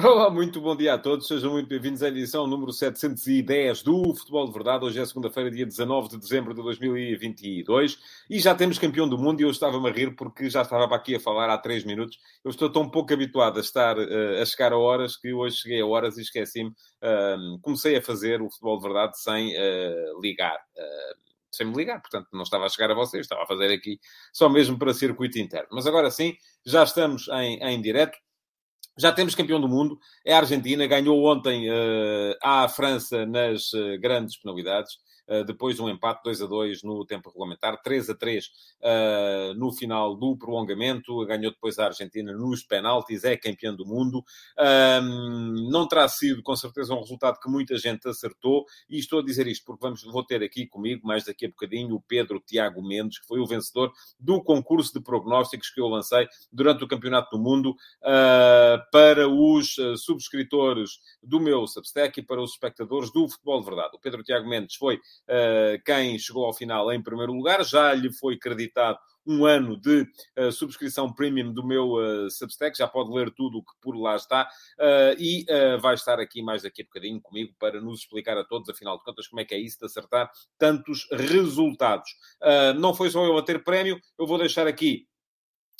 Olá, muito bom dia a todos. Sejam muito bem-vindos à edição número 710 do Futebol de Verdade. Hoje é segunda-feira, dia 19 de dezembro de 2022 e já temos campeão do mundo. E eu estava-me a rir porque já estava aqui a falar há três minutos. Eu estou tão pouco habituado a estar uh, a chegar a horas que hoje cheguei a horas e esqueci-me. Uh, comecei a fazer o Futebol de Verdade sem uh, ligar sem me ligar, portanto não estava a chegar a vocês, estava a fazer aqui só mesmo para circuito interno. Mas agora sim, já estamos em, em direto. Já temos campeão do mundo, é a Argentina, ganhou ontem uh, à França nas uh, grandes penalidades. Uh, depois de um empate 2 a 2 no tempo regulamentar, 3 a 3 uh, no final do prolongamento, ganhou depois a Argentina nos penaltis, é campeão do mundo. Um, não terá sido, com certeza, um resultado que muita gente acertou, e estou a dizer isto porque vamos, vou ter aqui comigo, mais daqui a bocadinho, o Pedro Tiago Mendes, que foi o vencedor do concurso de prognósticos que eu lancei durante o Campeonato do Mundo uh, para os subscritores do meu Substack e para os espectadores do Futebol de Verdade. O Pedro Tiago Mendes foi quem chegou ao final em primeiro lugar. Já lhe foi creditado um ano de uh, subscrição premium do meu uh, Substack, já pode ler tudo o que por lá está, e vai estar aqui mais daqui a bocadinho comigo para nos explicar a todos, afinal de contas, como é que é isso de acertar tantos resultados. não foi só eu a ter prémio, eu vou deixar aqui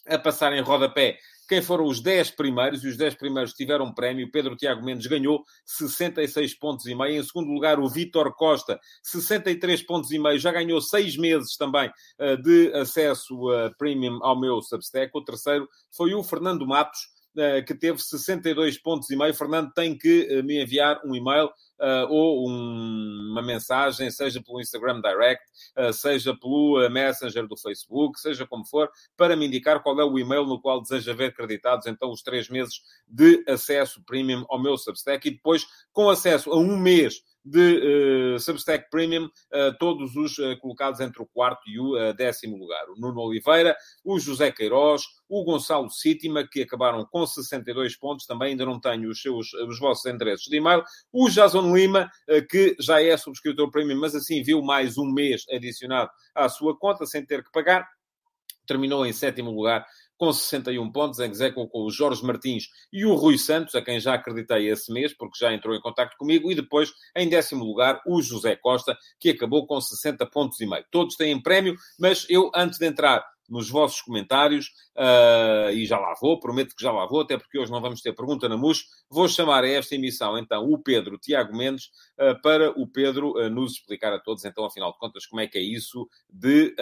a passar em rodapé quem foram os 10 primeiros, e os 10 primeiros tiveram prémio. Pedro Tiago Mendes ganhou 66 pontos e meio. Em segundo lugar, o Vítor Costa, 63 pontos e meio. Já ganhou 6 meses também uh, de acesso a premium ao meu Substack. O terceiro foi o Fernando Matos, uh, que teve 62 pontos e meio. Fernando tem que me enviar um e-mail uh, ou um, uma mensagem, seja pelo Instagram Direct, uh, seja pelo uh, Messenger do Facebook, seja como for, para me indicar qual é o e-mail no qual deseja ver creditados então os três meses de acesso premium ao meu Substack e depois com acesso a um mês de uh, Substack Premium, uh, todos os uh, colocados entre o quarto e o décimo lugar. O Nuno Oliveira, o José Queiroz, o Gonçalo Sítima, que acabaram com 62 pontos, também ainda não tenho os, seus, os vossos endereços de e-mail. O Jason Lima, que já é subscritor Premium, mas assim viu mais um mês adicionado à sua conta, sem ter que pagar. Terminou em sétimo lugar com 61 pontos, em execuo com o Jorge Martins e o Rui Santos, a quem já acreditei esse mês, porque já entrou em contato comigo, e depois, em décimo lugar, o José Costa, que acabou com 60 pontos e meio. Todos têm prémio, mas eu, antes de entrar nos vossos comentários, uh, e já lá vou, prometo que já lá vou, até porque hoje não vamos ter pergunta na MUS. Vou chamar a esta emissão, então, o Pedro Tiago Mendes, uh, para o Pedro uh, nos explicar a todos, então, afinal de contas, como é que é isso de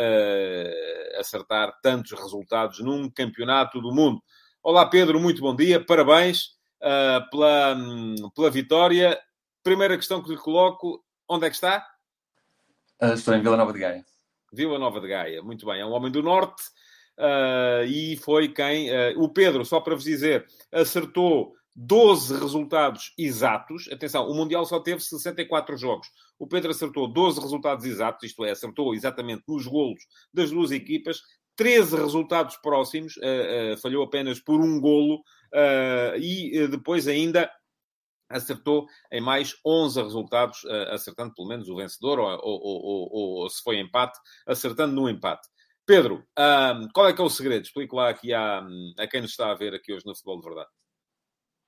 acertar tantos resultados num campeonato do mundo. Olá, Pedro, muito bom dia, parabéns pela, um, pela vitória. Primeira questão que lhe coloco, onde é que está? estou em Vila Nova de Gaia. Vila Nova de Gaia. Muito bem, é um homem do Norte uh, e foi quem. Uh, o Pedro, só para vos dizer, acertou 12 resultados exatos. Atenção, o Mundial só teve 64 jogos. O Pedro acertou 12 resultados exatos, isto é, acertou exatamente nos golos das duas equipas. 13 resultados próximos, uh, falhou apenas por um golo, e depois ainda acertou em mais 11 resultados, uh, acertando pelo menos o vencedor, ou, ou, ou, ou, se foi empate, acertando no empate. Pedro, um, qual é que é o segredo? Explico lá aqui a, a quem nos está a ver aqui hoje no Futebol de Verdade.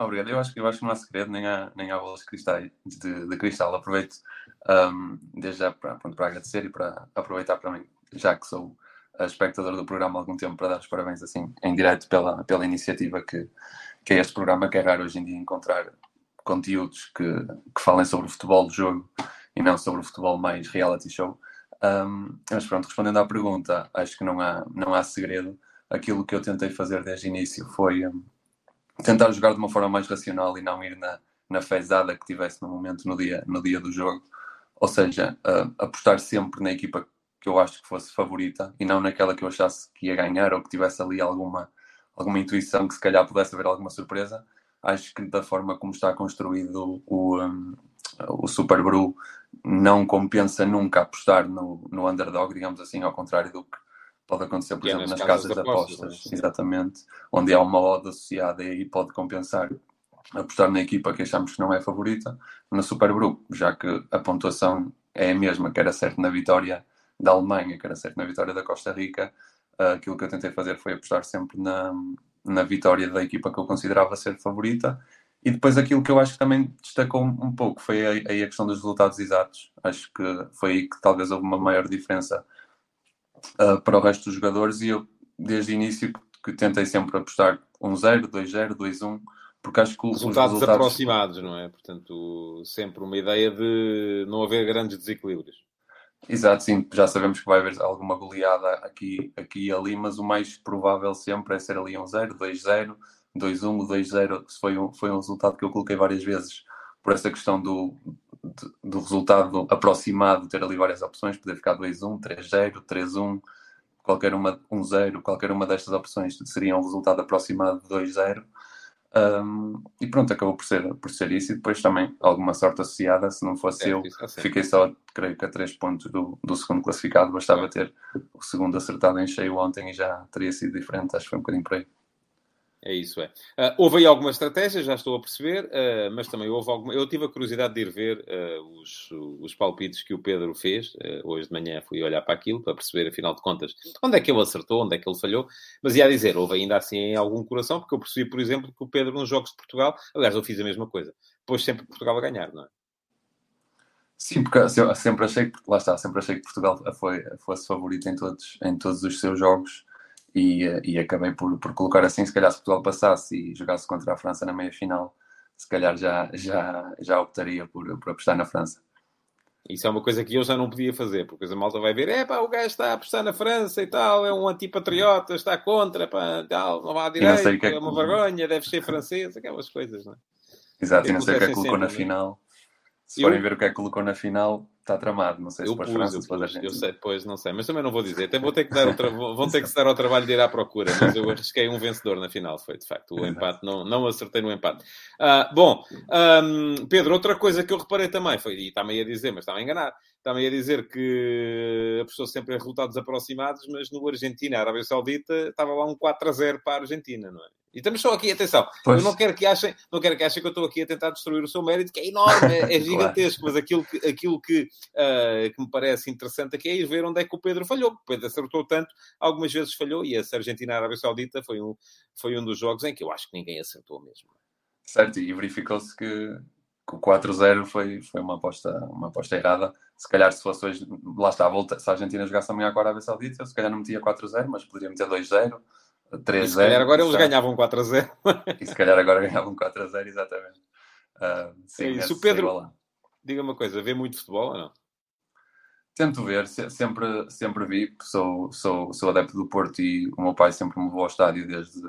Obrigado. Eu acho, eu acho que não há segredo, nem há, nem há bolas de, de, de cristal. Aproveito um, desde já para, pronto, para agradecer e para aproveitar para mim, já que sou espectador do programa há algum tempo, para dar os parabéns assim em direto pela, pela iniciativa que, que é este programa, que é raro hoje em dia encontrar conteúdos que, que falem sobre o futebol do jogo e não sobre o futebol mais reality show. Um, mas pronto, respondendo à pergunta, acho que não há, não há segredo. Aquilo que eu tentei fazer desde o início foi um, tentar jogar de uma forma mais racional e não ir na, na fezada que tivesse no momento, no dia, no dia do jogo. Ou seja, uh, apostar sempre na equipa que eu acho que fosse favorita e não naquela que eu achasse que ia ganhar ou que tivesse ali alguma, alguma intuição que se calhar pudesse haver alguma surpresa acho que da forma como está construído o, um, o Super Bru não compensa nunca apostar no, no underdog, digamos assim, ao contrário do que pode acontecer, por exemplo, nas casas, de apostas, apostas, exatamente, onde há uma odd associada e aí pode compensar apostar na equipa que achamos que não é favorita no Supergrupo, já que a pontuação é a mesma, que era certo na vitória da Alemanha, que era certo na vitória da Costa Rica. Uh, aquilo que eu tentei fazer foi apostar sempre na, na vitória da equipa que eu considerava ser favorita. E depois aquilo que eu acho que também destacou um pouco foi aí a, questão dos resultados exatos. Acho que foi aí que talvez houve uma maior diferença uh, para o resto dos jogadores e eu, desde o início, que tentei sempre apostar 1-0, 2-0, 2-1, porque acho que resultados, resultados aproximados, não é? Portanto, sempre uma ideia de não haver grandes desequilíbrios. Exato, sim, já sabemos que vai haver alguma goleada aqui, aqui e ali, mas o mais provável sempre é ser ali um 0, 2-0, 2-1, 2-0. Foi um, foi um resultado que eu coloquei várias vezes por essa questão do, do, do resultado aproximado, ter ali várias opções, poder ficar 2-1, 3-0, 3-1, qualquer uma 1-0, qualquer uma destas opções seria um resultado aproximado de 2-0. Um, e pronto, acabou por ser, por ser isso. E depois também alguma sorte associada. Se não fosse é, eu, fiquei só, creio que a 3 pontos do, do segundo classificado. Bastava é. ter o segundo acertado em cheio ontem e já teria sido diferente. Acho que foi um bocadinho por aí. É isso, é. Uh, houve aí alguma estratégia, já estou a perceber, uh, mas também houve alguma. Eu tive a curiosidade de ir ver uh, os, os palpites que o Pedro fez. hoje de manhã fui olhar para aquilo para perceber, afinal de contas, onde é que ele acertou, onde é que ele falhou. Mas ia dizer, houve ainda assim algum coração, porque eu percebi, por exemplo, que o Pedro nos Jogos de Portugal, aliás, eu fiz a mesma coisa, pôs sempre Portugal a ganhar, não é? Sim, porque eu sempre achei que, lá está, sempre achei que Portugal foi, fosse favorito em todos, em todos os seus jogos e, e acabei por, por colocar assim, se calhar se Portugal passasse e jogasse contra a França na meia-final, se calhar já, já, já optaria por, por apostar na França. Isso é uma coisa que eu já não podia fazer, porque a malta vai ver, é pá, o gajo está a apostar na França e tal, é um antipatriota, está contra, pá, tal, não vá à direita, é, é uma vergonha, deve ser francês, aquelas coisas, não é? Exato, e não sei o que é que colocou na final. Se forem ver o que é que colocou na final, está tramado. Não sei se depois França, depois Argentina. Eu sei, depois não sei, mas também não vou dizer. Até vou ter que dar outra, vão ter que se dar ao trabalho de ir à procura, mas eu arrisquei um vencedor na final. Foi de facto o empate, não, não acertei no empate. Uh, bom, um, Pedro, outra coisa que eu reparei também foi, e está-me a dizer, mas estava a enganar, está-me a dizer que apostou sempre em resultados aproximados, mas no Argentina, Arábia Saudita, estava lá um 4 a 0 para a Argentina, não é? E estamos só aqui, atenção, pois. eu não quero, que achem, não quero que achem que eu estou aqui a tentar destruir o seu mérito, que é enorme, é, é gigantesco, claro. mas aquilo que, aquilo que, uh, que me parece interessante aqui é ir ver onde é que o Pedro falhou. O Pedro acertou tanto, algumas vezes falhou, e essa Argentina-Arábia Saudita foi um, foi um dos jogos em que eu acho que ninguém acertou mesmo. Certo, e verificou-se que, que o 4-0 foi, foi uma, aposta, uma aposta errada. Se calhar, se fosse hoje, lá está, a volta, se a Argentina jogasse amanhã com a Arábia Saudita, se calhar não metia 4-0, mas poderia meter 2-0 3 e se calhar agora eles ganhavam 4 a 0. e se calhar agora ganhavam 4 a 0, exatamente. Uh, sim, é isso. O Pedro, diga uma coisa, vê muito futebol ou não? Tento ver, sempre, sempre vi, sou, sou, sou adepto do Porto e o meu pai sempre me levou ao estádio desde,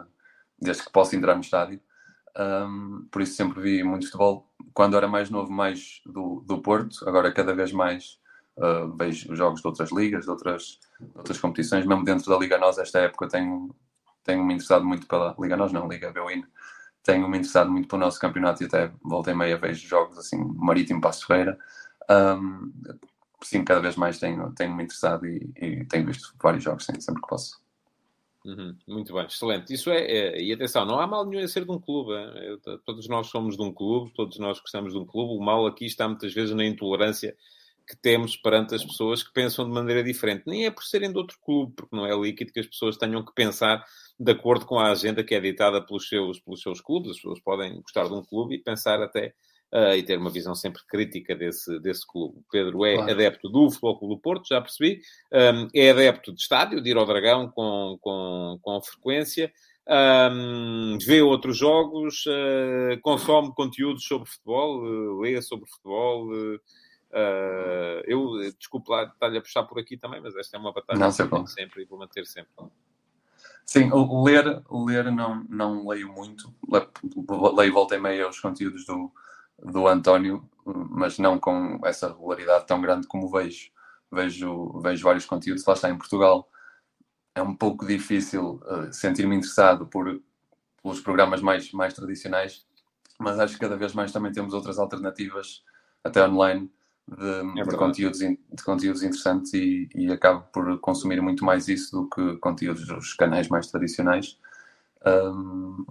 desde que posso entrar no estádio. Um, por isso sempre vi muito futebol. Quando era mais novo, mais do, do Porto, agora cada vez mais uh, vejo jogos de outras ligas, de outras, de outras competições, mesmo dentro da Liga Nós, esta época tenho, tenho-me interessado muito pela Liga Nós, não, Liga Beuína. Tenho-me interessado muito pelo nosso campeonato e até voltei meia vez jogos assim, Marítimo Passo Ferreira. Um, sim, cada vez mais tenho, tenho-me interessado e, e, tenho visto vários jogos, sim, sempre que posso. Uhum, muito bem, excelente. Isso é, é, e atenção, não há mal nenhum em ser de um clube. É? todos nós somos de um clube, todos nós gostamos de um clube. O mal aqui está muitas vezes na intolerância que temos perante as pessoas que pensam de maneira diferente. Nem é por serem de outro clube, porque não é líquido que as pessoas tenham que pensar de acordo com a agenda que é ditada pelos seus, pelos seus clubes. As pessoas podem gostar de um clube e pensar até uh, e ter uma visão sempre crítica desse, desse clube. O Pedro é claro. adepto do Futebol Clube do Porto, já percebi. Um, é adepto de estádio, de ir ao Dragão com, com, com frequência. Um, vê outros jogos, uh, consome conteúdos sobre futebol, uh, lê sobre futebol, uh, Uh, eu, desculpe lá, estar-lhe a puxar por aqui também, mas esta é uma batalha não, que eu sempre e vou manter sempre. Sim, ler, ler não, não leio muito, leio volta e meia os conteúdos do, do António, mas não com essa regularidade tão grande como vejo. Vejo, vejo vários conteúdos, lá está em Portugal. É um pouco difícil uh, sentir-me interessado por, pelos programas mais, mais tradicionais, mas acho que cada vez mais também temos outras alternativas, até online, de, é de, conteúdos, de conteúdos interessantes e, e, acabo por consumir muito mais isso do que conteúdos dos canais mais tradicionais. Um,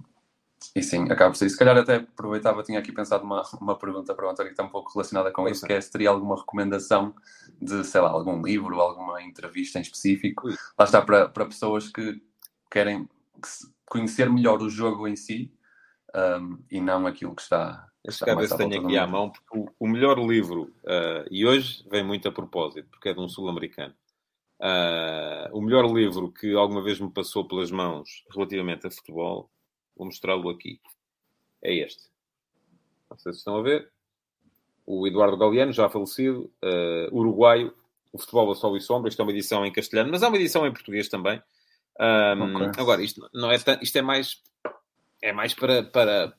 E sim, acaba por ser. Se calhar até aproveitava, tinha aqui pensado uma, uma pergunta para o António que está um pouco relacionada com isso, que é se teria alguma recomendação de, sei lá, algum livro, alguma entrevista em específico. Lá está, para, para pessoas que querem conhecer melhor o jogo em si um, e não aquilo que está. Cá ver se tenho aqui à mão, porque o, o melhor livro, uh, e hoje vem muito a propósito, porque é de um sul-americano. Uh, o melhor livro que alguma vez me passou pelas mãos relativamente a futebol Vou mostrá-lo aqui. É este. Não sei se estão a ver. O Eduardo Galeano, já falecido, uh, uruguaio, o futebol a sol e sombra. Isto é uma edição em castelhano, mas há uma edição em português também. Um, okay. Agora, isto, não é, isto é mais, é mais para, para,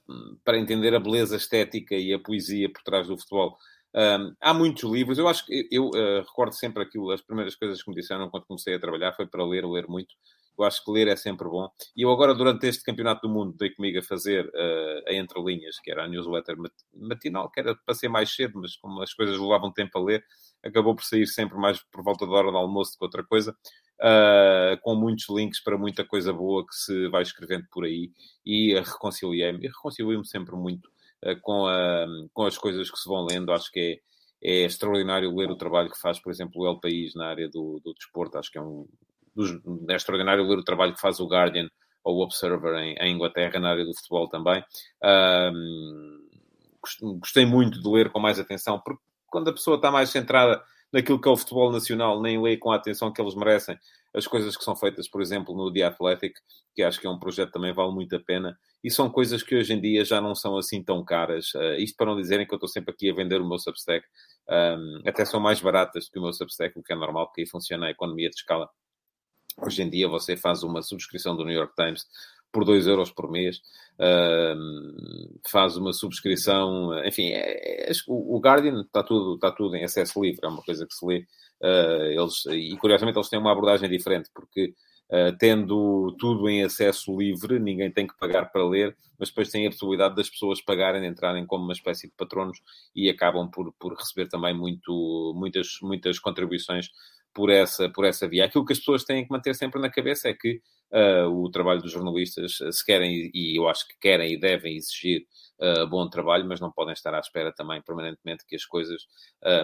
para entender a beleza estética e a poesia por trás do futebol. Um, há muitos livros. Eu acho que eu uh, recordo sempre aquilo, as primeiras coisas que me disseram quando comecei a trabalhar foi para ler, ler muito. Eu acho que ler é sempre bom. E eu agora, durante este Campeonato do Mundo, dei comigo a fazer uh, a Entre Linhas, que era a newsletter matinal, que era para ser mais cedo, mas como as coisas levavam tempo a ler, acabou por sair sempre mais por volta da hora do almoço do que outra coisa, uh, com muitos links para muita coisa boa que se vai escrevendo por aí. E reconciliei-me, e reconciliei-me sempre muito uh, com, a, com as coisas que se vão lendo. Acho que é é extraordinário ler o trabalho que faz, por exemplo, o El País na área do, do desporto. Acho que é um, dos, é extraordinário ler o trabalho que faz o Guardian ou o Observer em, em Inglaterra, na área do futebol também. Um, gostei muito de ler com mais atenção, porque quando a pessoa está mais centrada naquilo que é o futebol nacional, nem lê com a atenção que eles merecem as coisas que são feitas, por exemplo, no The Athletic, que acho que é um projeto que também vale muito a pena, e são coisas que hoje em dia já não são assim tão caras. Uh, isto para não dizerem que eu estou sempre aqui a vender o meu Substack, um, até são mais baratas do que o meu Substack, o que é normal, porque aí funciona a economia de escala Hoje em dia você faz uma subscrição do New York Times por 2 euros por mês, uh, faz uma subscrição, enfim, é, é, o Guardian está tudo, está tudo em acesso livre, é uma coisa que se lê. Uh, eles, e curiosamente eles têm uma abordagem diferente, porque uh, tendo tudo em acesso livre, ninguém tem que pagar para ler, mas depois tem a possibilidade das pessoas pagarem, entrarem como uma espécie de patronos e acabam por, por receber também muito, muitas, muitas contribuições por essa, por essa via. Aquilo que as pessoas têm que manter sempre na cabeça é que uh, o trabalho dos jornalistas, uh, se querem, e eu acho que querem e devem exigir uh, bom trabalho, mas não podem estar à espera também permanentemente que as coisas,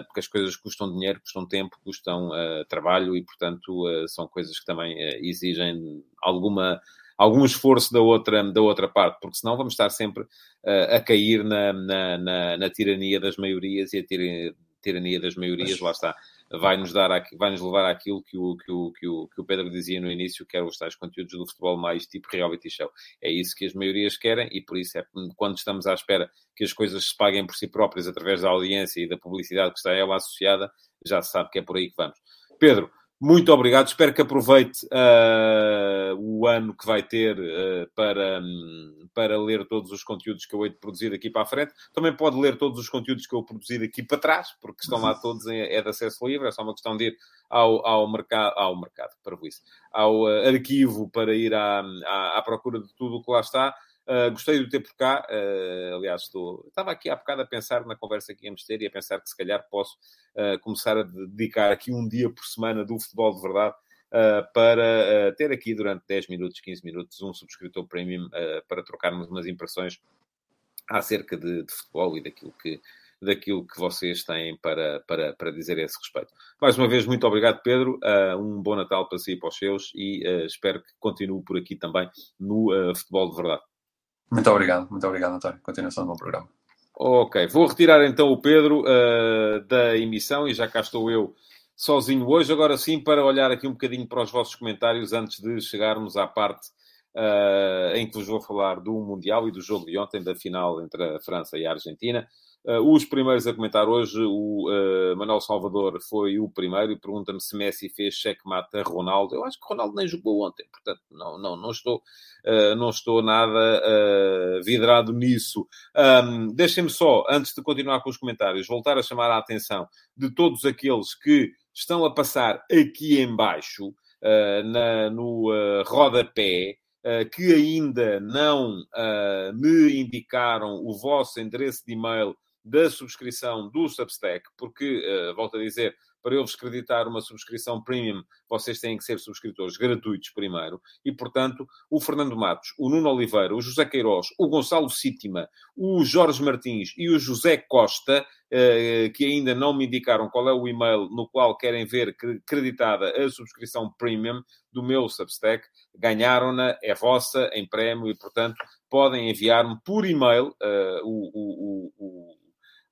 porque as coisas custam dinheiro, custam tempo, custam trabalho e, portanto, são coisas que também exigem alguma algum esforço da outra, da outra parte, porque senão vamos estar sempre uh, a cair na, na, na, na, tirania das maiorias e a tirania das maiorias, lá está, vai nos dar, vai nos levar àquilo que o, que o, que o, que o Pedro dizia no início, que eram os tais conteúdos do futebol mais tipo reality show. É isso que as maiorias querem e por isso é quando estamos à espera que as coisas se paguem por si próprias através da audiência e da publicidade que está a ela associada, já se sabe que é por aí que vamos. Pedro, muito obrigado. Espero que aproveite uh, o ano que vai ter uh, para, um, para ler todos os conteúdos que eu hei de produzir daqui para a frente. Também pode ler todos os conteúdos que eu produzi daqui para trás, porque estão lá todos, em, é de acesso livre. É só uma questão de ir ao, ao mercado, ao mercado, para isso, ao uh, arquivo para ir à, à, à procura de tudo o que lá está. Uh, gostei de ter por cá. Uh, aliás, estou... estava aqui há bocado a pensar na conversa que íamos ter e a pensar que se calhar posso uh, começar a dedicar aqui um dia por semana do futebol de verdade para ter aqui durante 10 minutos, 15 minutos, um subscritor premium para trocarmos umas impressões acerca de, de, futebol e daquilo que, daquilo que vocês têm para, para, para dizer a esse respeito. Mais uma vez, muito obrigado, Pedro. Uh, um bom Natal para si e para os seus e uh, espero que continue por aqui também no uh, Futebol de Verdade. Muito obrigado, muito obrigado, António. Continuação do bom programa. Ok, vou retirar então o Pedro uh, da emissão e já cá estou eu sozinho hoje. Agora sim, para olhar aqui um bocadinho para os vossos comentários antes de chegarmos à parte uh, em que vos vou falar do Mundial e do jogo de ontem, da final entre a França e a Argentina. Uh, os primeiros a comentar hoje, o uh, Manuel Salvador foi o primeiro e pergunta-me se Messi fez checkmate a Ronaldo. Eu acho que Ronaldo nem jogou ontem, portanto, não, não, não, estou, uh, não estou nada vidrado nisso. Um, Deixem-me só, antes de continuar com os comentários, voltar a chamar a atenção de todos aqueles que estão a passar aqui embaixo, na, no rodapé, que ainda não me indicaram o vosso endereço de e-mail da subscrição do Substack, porque, uh, volto a dizer, para eu vos creditar uma subscrição premium, vocês têm que ser subscritores gratuitos primeiro. E, portanto, o Fernando Matos, o Nuno Oliveira, o José Queiroz, o Gonçalo Sítima, o Jorge Martins e o José Costa, eh, que ainda não me indicaram qual é o e-mail no qual querem ver creditada a subscrição premium do meu Substack, ganharam-na, é vossa, em prémio, e, portanto, podem enviar-me por e-mail uh, o, o, o,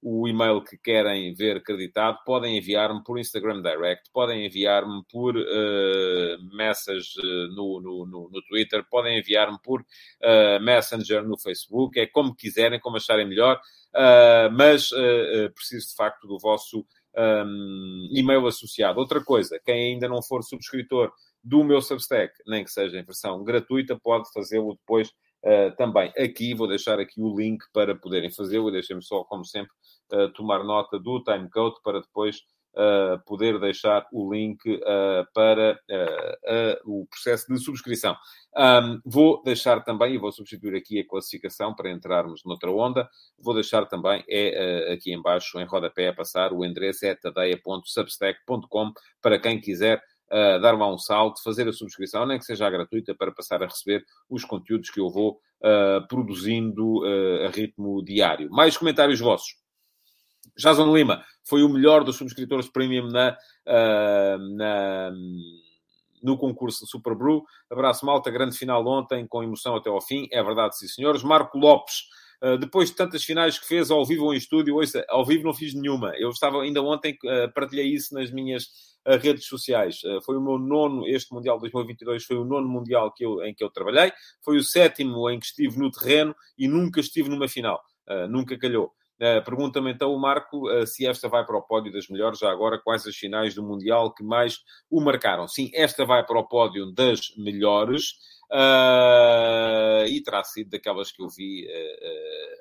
o, e-mail que querem ver acreditado, podem enviar-me por Instagram Direct, podem enviar-me por uh, message no, no, no, no, Twitter, podem enviar-me por uh, Messenger no Facebook, é como quiserem, como acharem melhor, uh, mas preciso de facto do vosso um, e-mail associado. Outra coisa, quem ainda não for subscritor do meu Substack, nem que seja em versão gratuita, pode fazê-lo depois uh, também. Aqui, vou deixar aqui o link para poderem fazê-lo e deixem-me só, como sempre, uh, tomar nota do timecode para depois uh, poder deixar o link para o processo de subscrição. Um, vou deixar também, e vou substituir aqui a classificação para entrarmos noutra onda, vou deixar também, é aqui embaixo, em rodapé, a passar, o endereço é tadeia.substack.com para quem quiser uh, dar lá um salto, fazer a subscrição, nem que seja gratuita, para passar a receber os conteúdos que eu vou uh, produzindo uh, a ritmo diário. Mais comentários vossos. Jason Lima foi o melhor dos subscritores premium na, na, no concurso do Super Brew. Abraço malta, grande final ontem, com emoção até ao fim. É verdade, sim, senhores. Marco Lopes, depois de tantas finais que fez ao vivo ou em estúdio, ouça, ao vivo não fiz nenhuma. Eu estava ainda ontem, partilhei isso nas minhas redes sociais. Foi o meu nono, este Mundial 2022 foi o nono Mundial que eu, em que eu trabalhei, foi o sétimo em que estive no terreno e nunca estive numa final, uh, nunca calhou. Uh, Pergunta-me então o Marco uh, se esta vai para o pódio das melhores, já agora, quais as finais do Mundial que mais o marcaram. Sim, esta vai para o pódio das melhores. Uh, e terá sido daquelas que eu vi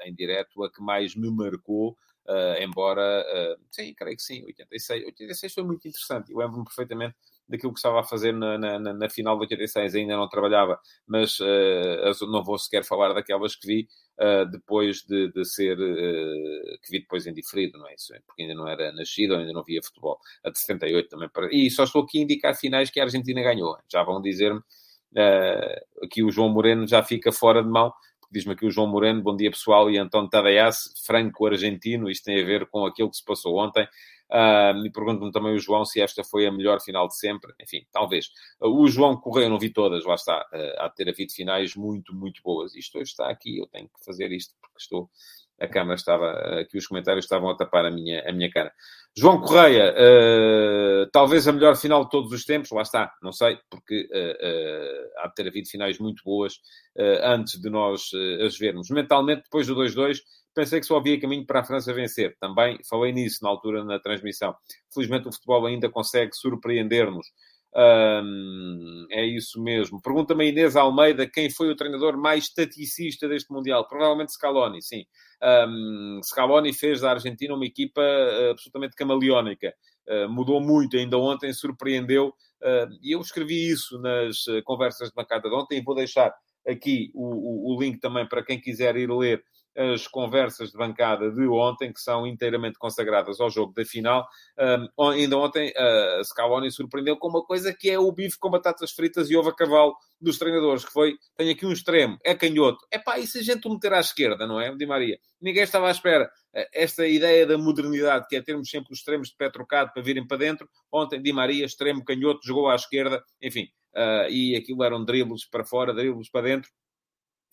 em direto a que mais me marcou Uh, embora, uh, sim, creio que sim, 86. 86 foi muito interessante. Eu lembro-me perfeitamente daquilo que estava a fazer na, na, na, final de 86. Ainda não trabalhava, mas uh, não vou sequer falar daquelas que vi depois de, de ser. que vi depois em diferido, não é isso? Porque ainda não era nascido, ainda não via futebol. A de 78 também. E só estou aqui a indicar finais que a Argentina ganhou. Já vão dizer-me. aqui o João Moreno já fica fora de mão, Diz-me aqui o João Moreno, bom dia pessoal, e António Tadayas, franco-argentino, isto tem a ver com aquilo que se passou ontem. Uh, e pergunto-me também o João se esta foi a melhor final de sempre. Enfim, talvez. Uh, o João Correia, não vi todas, lá está. Uh, há de ter havido finais muito, muito boas. Isto hoje está aqui, eu tenho que fazer isto porque estou a câmara estava, aqui os comentários estavam a tapar a minha, a minha cara. João Correia, uh, talvez a melhor final de todos os tempos, lá está, não sei, porque uh, uh, há de ter havido finais muito boas antes de nós as vermos. Mentalmente, depois do 2-2, pensei que só havia caminho para a França vencer. Também falei nisso na altura na transmissão. Felizmente o futebol ainda consegue surpreender-nos. Um, é isso mesmo. Pergunta-me a Inês Almeida quem foi o treinador mais taticista deste Mundial. Provavelmente Scaloni, sim. Um, Scaloni fez da Argentina uma equipa uh, absolutamente camaleónica. Uh, mudou muito, ainda ontem surpreendeu. Uh, e eu escrevi isso nas conversas de bancada de ontem vou deixar aqui o, o, o link também para quem quiser ir ler as conversas de bancada de ontem, que são inteiramente consagradas ao jogo da final. Um, ainda ontem, uh, Scaloni surpreendeu com uma coisa que é o bife com batatas fritas e ovo a cavalo dos treinadores, que foi, tem aqui um extremo, é canhoto. É pá, e se a gente o meter à esquerda, não é, Di Maria? Ninguém estava à espera. Uh, esta ideia da modernidade, que é termos sempre os extremos de pé trocado para virem para dentro, ontem Di Maria, extremo canhoto, jogou à esquerda, enfim, uh, e aquilo eram dribles para fora, dribles para dentro,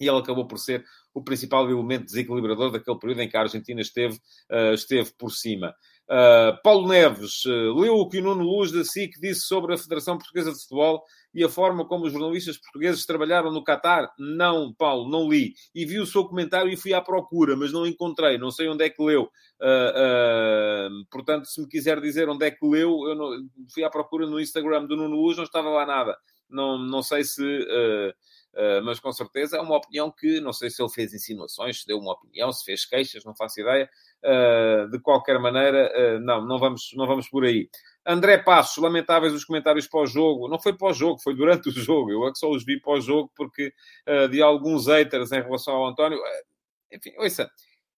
e ele acabou por ser o principal elemento desequilibrador daquele período em que a Argentina esteve, uh, esteve por cima. Uh, Paulo Neves uh, leu o que o Nuno Luz da SIC disse sobre a Federação Portuguesa de Futebol e a forma como os jornalistas portugueses trabalharam no Qatar? Não, Paulo, não li. E vi o seu comentário e fui à procura, mas não encontrei. Não sei onde é que leu. Uh, portanto, se me quiser dizer onde é que leu, eu não... fui à procura no Instagram do Nuno Luz, não estava lá nada. Não, não sei se Uh, mas com certeza é uma opinião que não sei se ele fez insinuações, se deu uma opinião, se fez queixas, não faço ideia. Uh, de qualquer maneira, uh, não, não vamos, não vamos por aí. André Passos, lamentáveis os comentários pós-jogo. Não foi pós-jogo, foi durante o jogo. Eu é que só os vi pós-jogo porque de alguns haters em relação ao António. enfim, ouça,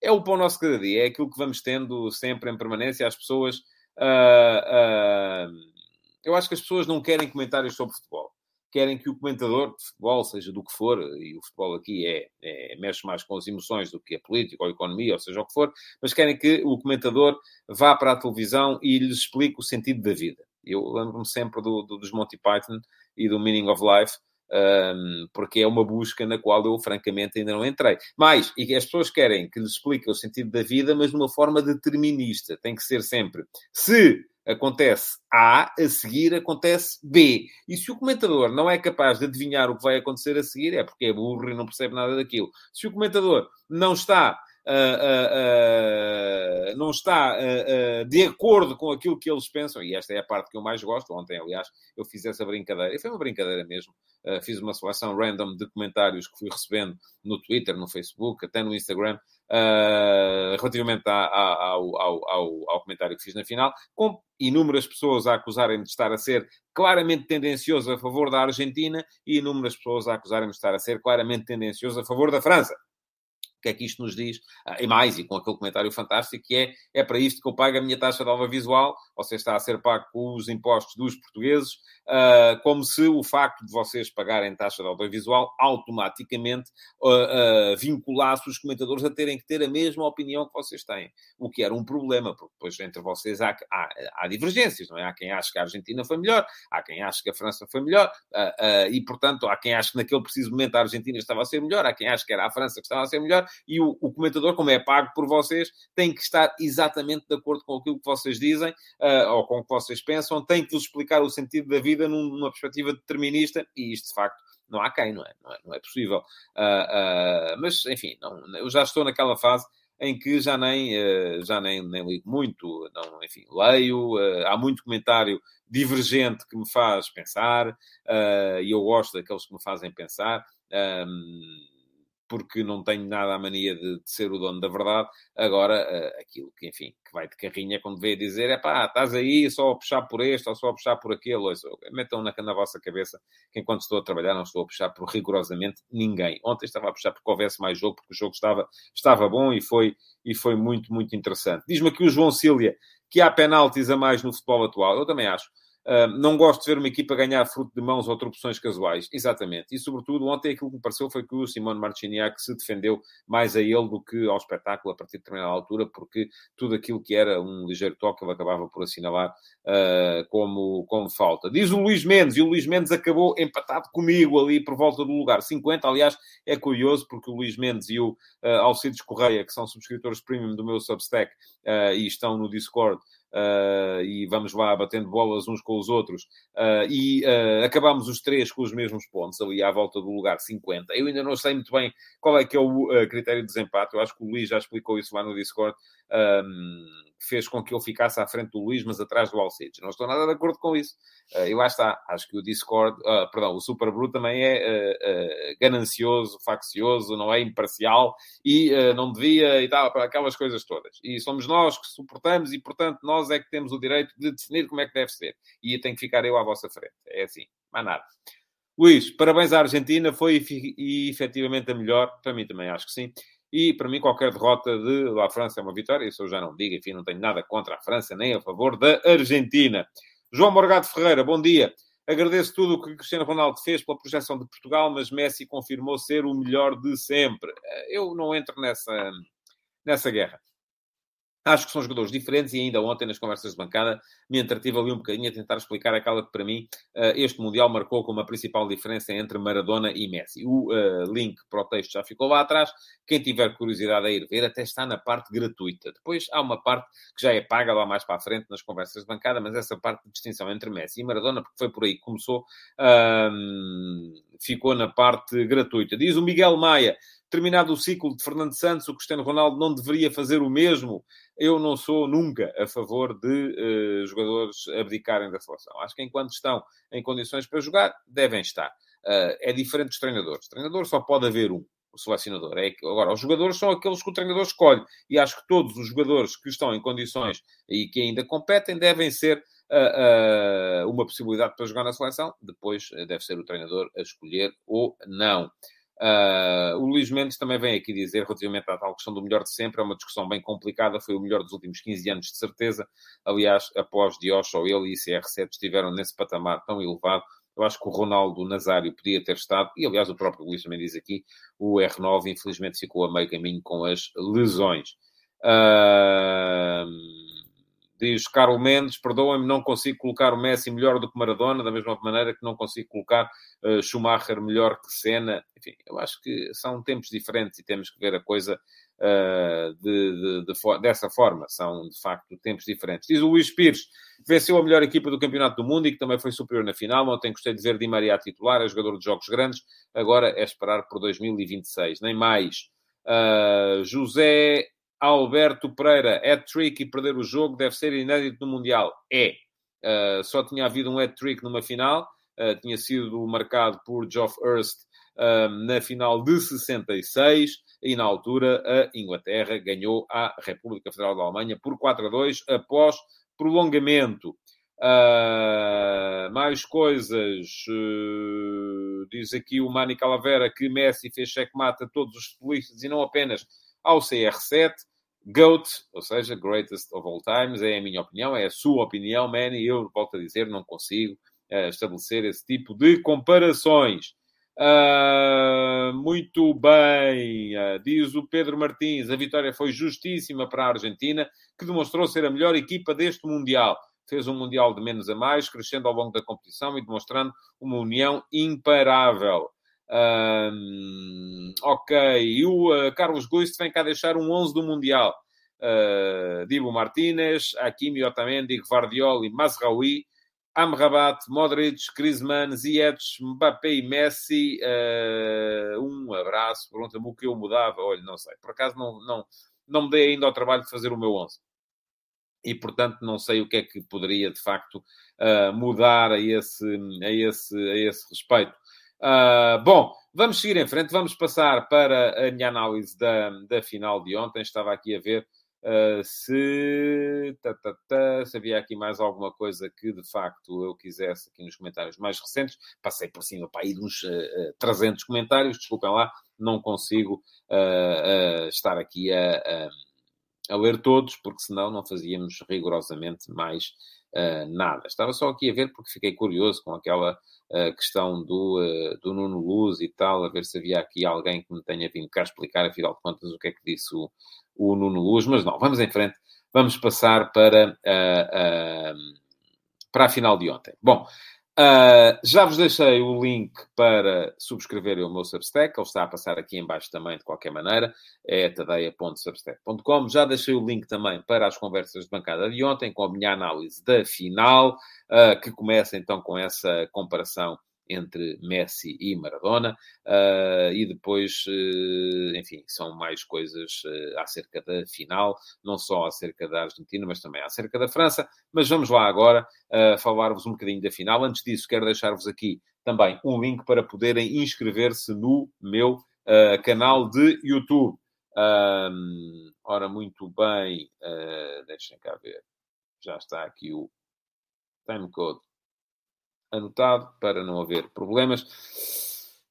é o pão nosso cada dia, é aquilo que vamos tendo sempre em permanência. As pessoas eu acho que as pessoas não querem comentários sobre futebol. Querem que o comentador de futebol, seja do que for, e o futebol aqui é, é, mexe mais com as emoções do que a política ou a economia, ou seja o que for, mas querem que o comentador vá para a televisão e lhes explique o sentido da vida. Eu lembro-me sempre do, do, dos Monty Python e do Meaning of Life, um, porque é uma busca na qual eu, francamente, ainda não entrei. Mas, e as pessoas querem que lhes explique o sentido da vida, mas de uma forma determinista. Tem que ser sempre. Se acontece A, a seguir acontece B. E se o comentador não é capaz de adivinhar o que vai acontecer a seguir, é porque é burro e não percebe nada daquilo. Se o comentador não está Uh, uh, uh, não está de acordo com aquilo que eles pensam, e esta é a parte que eu mais gosto. Ontem, aliás, eu fiz essa brincadeira, e foi uma brincadeira mesmo. fiz uma seleção random de comentários que fui recebendo no Twitter, no Facebook, até no Instagram, relativamente à, à, ao, ao, ao, ao, comentário que fiz na final, com inúmeras pessoas a acusarem de estar a ser claramente tendencioso a favor da Argentina e inúmeras pessoas a acusarem de estar a ser claramente tendencioso a favor da França que é que isto nos diz? Ah, e mais, e com aquele comentário fantástico, que é, é para isto que eu pago a minha taxa de audiovisual, você está a ser pago com os impostos dos portugueses, uh, como se o facto de vocês pagarem taxa de audiovisual automaticamente uh, uh, vinculasse os comentadores a terem que ter a mesma opinião que vocês têm. O que era um problema, porque depois entre vocês há, há, há divergências, não é? Há quem ache que a Argentina foi melhor, há quem ache que a França foi melhor, e portanto há quem ache que naquele preciso momento a Argentina estava a ser melhor, há quem ache que era a França que estava a ser melhor, e o, o, comentador, como é pago por vocês, tem que estar exatamente de acordo com aquilo que vocês dizem uh, ou com o que vocês pensam, tem que vos explicar o sentido da vida numa perspectiva determinista, e isto de facto não há quem, não é? Não é, não é possível. Uh, uh, mas, enfim, não, eu já estou naquela fase em que já nem, já nem, nem ligo muito, não, enfim, leio, há muito comentário divergente que me faz pensar, e eu gosto daqueles que me fazem pensar porque não tenho nada a mania de, de ser o dono da verdade. Agora, uh, aquilo que, enfim, que vai de carrinha quando veio dizer é pá, estás aí só a puxar por este ou só a puxar por aquele. Ouça, metam na, na vossa cabeça que enquanto estou a trabalhar não estou a puxar por rigorosamente ninguém. Ontem estava a puxar porque houvesse mais jogo, porque o jogo estava, estava bom e foi, e foi muito, muito interessante. Diz-me aqui o João Cília que há penaltis a mais no futebol atual. Eu também acho. Uh, não gosto de ver uma equipa ganhar fruto de mãos ou tropeções casuais. Exatamente. E, sobretudo, ontem aquilo que me pareceu foi que o Simone Marciniak se defendeu mais a ele do que ao espetáculo a partir de determinada altura, porque tudo aquilo que era um ligeiro toque ele acabava por assinalar uh, como, como falta. Diz o Luís Mendes, e o Luís Mendes acabou empatado comigo ali por volta do lugar 50. Aliás, é curioso porque o Luís Mendes e o uh, Alcides Correia, que são subscritores premium do meu Substack e estão no Discord, uh, e vamos lá batendo bolas uns com os outros, uh, e uh, acabamos os três com os mesmos pontos, ali à volta do lugar 50. Eu ainda não sei muito bem qual é que é o critério de desempate, eu acho que o Luís já explicou isso lá no Discord, fez com que eu ficasse à frente do Luís, mas atrás do Alcides. Não estou nada de acordo com isso. Uh, e lá está. Acho que o Discord, uh, perdão, o Super Blue também é uh, ganancioso, faccioso, não é imparcial e não devia e tal, para aquelas coisas todas. E somos nós que suportamos e, portanto, nós é que temos o direito de definir como é que deve ser. E tem que ficar eu à vossa frente. É assim, mais nada. Luís, parabéns à Argentina, foi efetivamente a melhor. Para mim também acho que sim. E para mim, qualquer derrota de La França é uma vitória. Isso eu já não digo, enfim, não tenho nada contra a França nem a favor da Argentina. João Morgado Ferreira, bom dia. Agradeço tudo o que Cristiano Ronaldo fez pela projeção de Portugal, mas Messi confirmou ser o melhor de sempre. Eu não entro nessa, nessa guerra. Acho que são jogadores diferentes e ainda ontem, nas conversas de bancada, me entretive ali um bocadinho a tentar explicar aquela que, para mim, eh, este Mundial marcou como a principal diferença entre Maradona e Messi. O uh, link para o texto já ficou lá atrás. Quem tiver curiosidade a ir ver, até está na parte gratuita. Depois há uma parte que já é paga lá mais para a frente nas conversas de bancada, mas essa parte de distinção entre Messi e Maradona, porque foi por aí que começou, ficou na parte gratuita. Diz o Miguel Maia, terminado o ciclo de Fernando Santos, o Cristiano Ronaldo não deveria fazer o mesmo. Eu não sou nunca a favor de uh, jogadores abdicarem da seleção. Acho que enquanto estão em condições para jogar, devem estar. Uh, é diferente dos treinadores. Treinador só pode haver um. O selecionador. É que, agora, os jogadores são aqueles que o treinador escolhe. E acho que todos os jogadores que estão em condições e que ainda competem devem ser uh, uma possibilidade para jogar na seleção. Depois deve ser o treinador a escolher ou não. Uh, o Luís Mendes também vem aqui dizer, relativamente à tal questão do melhor de sempre, é uma discussão bem complicada, foi o melhor dos últimos 15 anos, de certeza. Aliás, após Diocho, ele e CR7 estiveram nesse patamar tão elevado. Eu acho que o Ronaldo Nazário podia ter estado, e aliás o próprio Luís também diz aqui, o R9 infelizmente ficou a meio caminho com as lesões. Uh, diz Carlos Mendes, perdoem-me, não consigo colocar o Messi melhor do que Maradona, da mesma maneira que não consigo colocar uh, Schumacher melhor que Senna. Enfim, eu acho que são tempos diferentes e temos que ver a coisa uh, de, de, de, dessa forma. São, de facto, tempos diferentes. Diz o Luís Pires, venceu a melhor equipa do Campeonato do Mundo e que também foi superior na final. Ontem gostei de ver Di Maria titular, é jogador de jogos grandes. Agora é esperar por 2026, nem mais. Uh, José Alberto Pereira, hat-trick e perder o jogo deve ser inédito no Mundial. É. Uh, só tinha havido um hat-trick numa final. Uh, tinha sido marcado por Geoff Hurst uh, na final de 66 e na altura a Inglaterra ganhou a República Federal da Alemanha por 4 a 2 após prolongamento. Uh, mais coisas. Uh, diz aqui o Mani Calavera que Messi fez checkmate a todos os futbolistas e não apenas ao CR7. GOAT, ou seja, Greatest of All Times, é a minha opinião, é a sua opinião, man, e eu volto a dizer, não consigo uh, estabelecer esse tipo de comparações. Uh, muito bem, uh, diz o Pedro Martins, a vitória foi justíssima para a Argentina, que demonstrou ser a melhor equipa deste Mundial. Fez um Mundial de menos a mais, crescendo ao longo da competição e demonstrando uma união imparável. Ok, e o uh, Carlos Guist vem cá deixar um 11 do Mundial. Uh, Dibu Martínez, Hakimi Otamendi, Guardiola e Mazraoui, Amrabat, Modric, Griezmann, Ziyech, Mbappé e Messi. Uh, um abraço. Pergunta-me o que eu mudava. Olha, não sei. Por acaso não, não, não me dei ainda ao trabalho de fazer o meu 11. E, portanto, não sei o que é que poderia, de facto, uh, mudar a esse, a, esse, a esse respeito. Uh, bom, vamos seguir em frente, vamos passar para a minha análise da, da final de ontem. Estava aqui a ver uh, se, ta, ta, ta, se havia aqui mais alguma coisa que de facto eu quisesse aqui nos comentários mais recentes. Passei por cima para aí de uns uh, 300 comentários, desculpem lá, não consigo uh, estar aqui a, a, a, ler todos, porque senão não fazíamos rigorosamente mais nada. Estava só aqui a ver porque fiquei curioso com aquela a questão do, uh, do Nuno Luz e tal, a ver se havia aqui alguém que me tenha vindo cá explicar, afinal de contas, o que é que disse o, o Nuno Luz. Mas não, vamos em frente, vamos passar para, para a final de ontem. Bom, Uh, já vos deixei o link para subscreverem o meu Substack, ele está a passar aqui embaixo também, de qualquer maneira, é tadeia.substack.com. Já deixei o link também para as conversas de bancada de ontem, com a minha análise da final, uh, que começa então com essa comparação entre Messi e Maradona, uh, e depois, uh, enfim, são mais coisas uh, acerca da final, não só acerca da Argentina, mas também acerca da França. Mas vamos lá agora falar-vos um bocadinho da final. Antes disso, quero deixar-vos aqui também um link para poderem inscrever-se no meu canal de YouTube. ora, muito bem, deixem cá ver, já está aqui o timecode anotado para não haver problemas.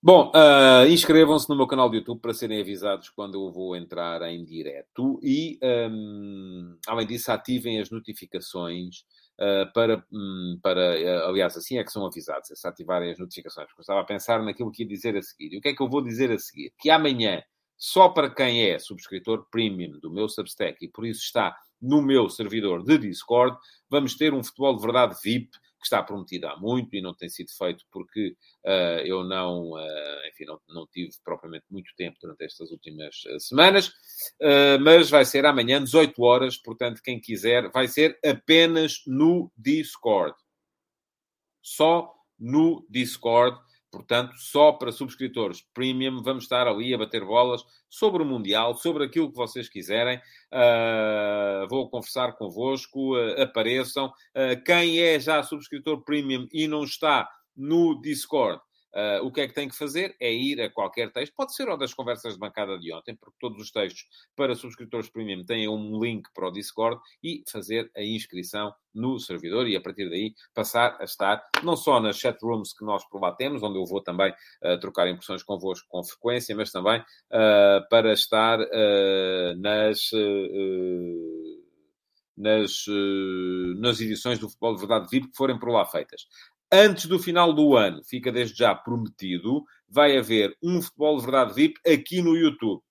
Bom, uh, inscrevam-se no meu canal de YouTube para serem avisados quando eu vou entrar em direto e, um, além disso, ativem as notificações uh, para, um, para uh, aliás, assim é que são avisados, é se ativarem as notificações, porque eu estava a pensar naquilo que ia dizer a seguir. E o que é que eu vou dizer a seguir? Que amanhã, só para quem é subscritor premium do meu Substack e por isso está no meu servidor de Discord, vamos ter um futebol de verdade VIP que está prometido há muito e não tem sido feito porque uh, eu não, uh, enfim, não, não, tive propriamente muito tempo durante estas últimas uh, semanas, mas vai ser amanhã, 18 horas, portanto, quem quiser, vai ser apenas no Discord. Só no Discord Portanto, só para subscritores premium, vamos estar ali a bater bolas sobre o Mundial, sobre aquilo que vocês quiserem. Uh, vou conversar convosco, uh, apareçam. Uh, quem é já subscritor premium e não está no Discord, Uh, o que é que tem que fazer? É ir a qualquer texto, pode ser o das conversas de bancada de ontem, porque todos os textos para subscritores premium têm um link para o Discord e fazer a inscrição no servidor e a partir daí passar a estar não só nas chat rooms que nós por lá temos, onde eu vou também uh, trocar impressões convosco com frequência, mas também uh, para estar nas nas, nas edições do Futebol de Verdade VIP que forem por lá feitas. Antes do final do ano, fica desde já prometido, vai haver um Futebol de Verdade VIP aqui no YouTube.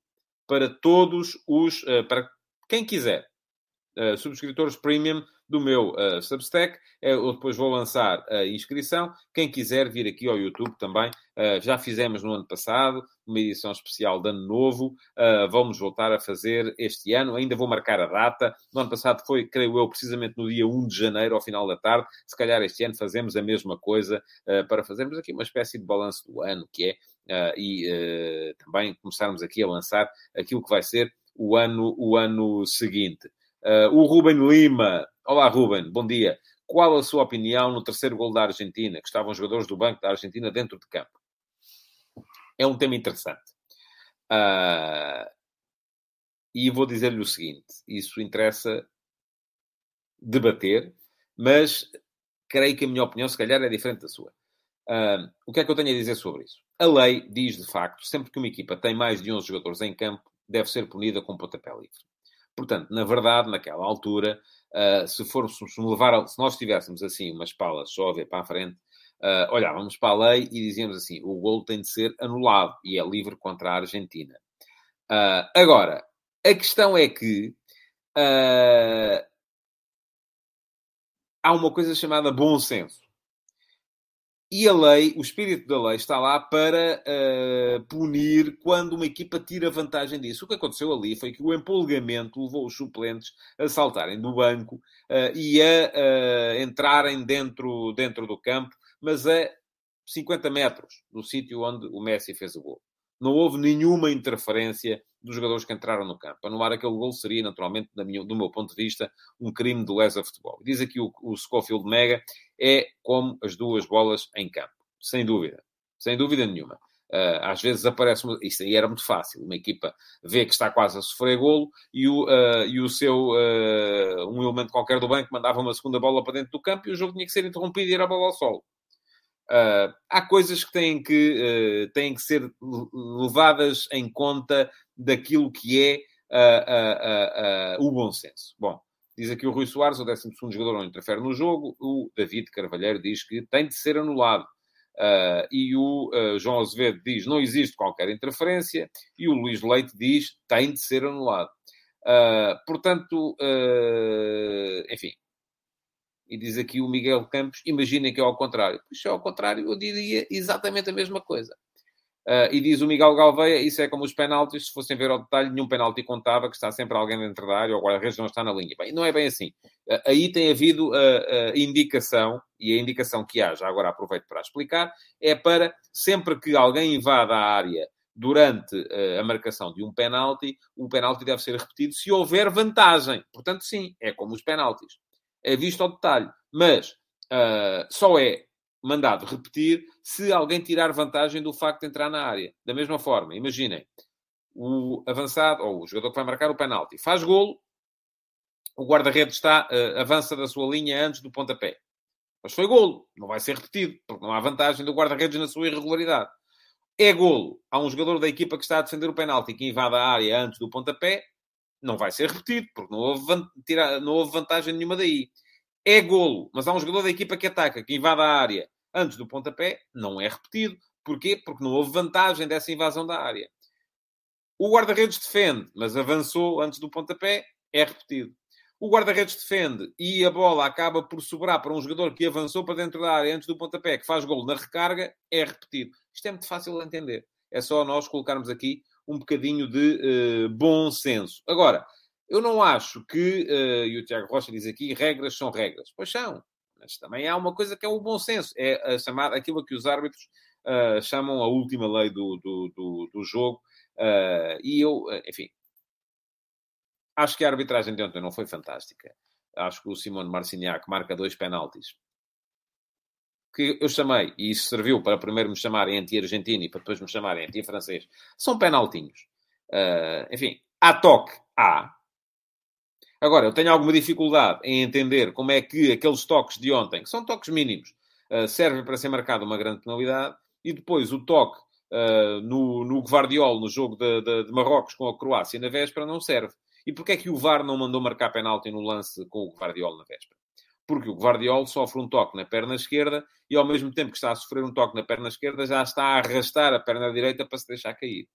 Para todos os... Eh, para quem quiser. Uh, subscritores premium do meu uh, Substack. Eu depois vou lançar a inscrição. Quem quiser vir aqui ao YouTube também, já fizemos no ano passado, uma edição especial de Ano Novo. Uh, vamos voltar a fazer este ano. Ainda vou marcar a data. No ano passado foi, creio eu, precisamente no dia 1 de janeiro, ao final da tarde. Se calhar este ano fazemos a mesma coisa para fazermos aqui uma espécie de balanço do ano, que é, e também começarmos aqui a lançar aquilo que vai ser o ano, o ano seguinte. O Ruben Lima. Olá, Ruben, bom dia. Qual a sua opinião no terceiro gol da Argentina, que estavam jogadores do banco da Argentina dentro de campo? É um tema interessante. Uh, e vou dizer-lhe o seguinte: isso interessa debater, mas creio que a minha opinião, se calhar, é diferente da sua. Uh, o que é que eu tenho a dizer sobre isso? A lei diz, de facto, sempre que uma equipa tem mais de 11 jogadores em campo, deve ser punida com pontapé livre. Portanto, na verdade, naquela altura, uh, se fôssemos levar, se nós tivéssemos assim umas palas só a ver para a frente, uh, olhávamos para a lei e dizíamos assim: o gol tem de ser anulado e é livre contra a Argentina. Uh, agora, a questão é que há uma coisa chamada bom senso. E a lei, o espírito da lei está lá para uh, punir quando uma equipa tira vantagem disso. O que aconteceu ali foi que o empolgamento levou os suplentes a saltarem do banco uh, e a uh, entrarem dentro, dentro do campo, mas a 50 metros do sítio onde o Messi fez o gol não houve nenhuma interferência dos jogadores que entraram no campo. Anular aquele gol seria, naturalmente, minha, do meu ponto de vista, um crime de lesa futebol. Diz aqui o, o Schofield Mega, é como as duas bolas em campo. Sem dúvida. Sem dúvida nenhuma. Uh, às vezes aparece... Isso aí era muito fácil. Uma equipa vê que está quase a sofrer golo e o, uh, e o seu... Uh, um elemento qualquer do banco mandava uma segunda bola para dentro do campo e o jogo tinha que ser interrompido e ir a bola ao solo. Uh, há coisas que têm que, uh, têm que ser levadas em conta daquilo que é uh, o bom senso. Bom, diz aqui o Rui Soares, o 12 jogador não interfere no jogo. O David Carvalheiro diz que tem de ser anulado. e o João Azevedo diz não existe qualquer interferência. E o Luís Leite diz tem de ser anulado. portanto, enfim, e diz aqui o Miguel Campos, imaginem que é ao contrário. Pois se é ao contrário, eu diria exatamente a mesma coisa. Uh, e diz o Miguel Galveia, isso é como os penaltis, se fossem ver ao detalhe, nenhum penalti contava, que está sempre alguém dentro da área, ou o guarda-redes não está na linha. Bem, não é bem assim. Uh, aí tem havido a uh, indicação, e a indicação que há, já agora aproveito para explicar, é para sempre que alguém invada a área durante a marcação de um penalti, o penalti deve ser repetido se houver vantagem. Portanto, sim, é como os penaltis é visto ao detalhe, mas uh, só é mandado repetir se alguém tirar vantagem do facto de entrar na área. Da mesma forma, imaginem, o avançado, ou o jogador que vai marcar o penalti, faz golo, o guarda-redes está, uh, avança da sua linha antes do pontapé. Mas foi golo, não vai ser repetido, porque não há vantagem do guarda-redes na sua irregularidade. É golo. Há um jogador da equipa que está a defender o penalti que invade a área antes do pontapé, não vai ser repetido, porque não houve, tira, não houve vantagem nenhuma daí. É golo, mas há um jogador da equipa que ataca, que invade a área antes do pontapé, não é repetido. Porquê? Porque não houve vantagem dessa invasão da área. O guarda-redes defende, mas avançou antes do pontapé, é repetido. O guarda-redes defende e a bola acaba por sobrar para um jogador que avançou para dentro da área antes do pontapé, que faz golo na recarga, é repetido. Isto é muito fácil de entender. É só nós colocarmos aqui um bocadinho de uh, bom senso. Agora, eu não acho que, uh, e o Tiago Rocha diz aqui, regras são regras. Pois são, mas também há uma coisa que é o bom senso, é a chamar aquilo que os árbitros uh, chamam a última lei do, do, do, do jogo. e eu, enfim, acho que a arbitragem de ontem não foi fantástica. Acho que o Simone Marciniak marca dois penaltis que eu chamei, e isso serviu para primeiro me chamarem anti-argentino e para depois me chamarem anti-francês, são penaltinhos. Uh, enfim, há toque, há. Agora, eu tenho alguma dificuldade em entender como é que aqueles toques de ontem, que são toques mínimos, uh, servem para ser marcada uma grande penalidade, e depois o toque uh, no, no Guardiol, no jogo de, de, de, Marrocos com a Croácia na véspera, não serve. E porquê é que o VAR não mandou marcar penalti no lance com o Guardiol na véspera? Porque o Guardiol sofre um toque na perna esquerda e, ao mesmo tempo que está a sofrer um toque na perna esquerda, já está a arrastar a perna direita para se deixar cair.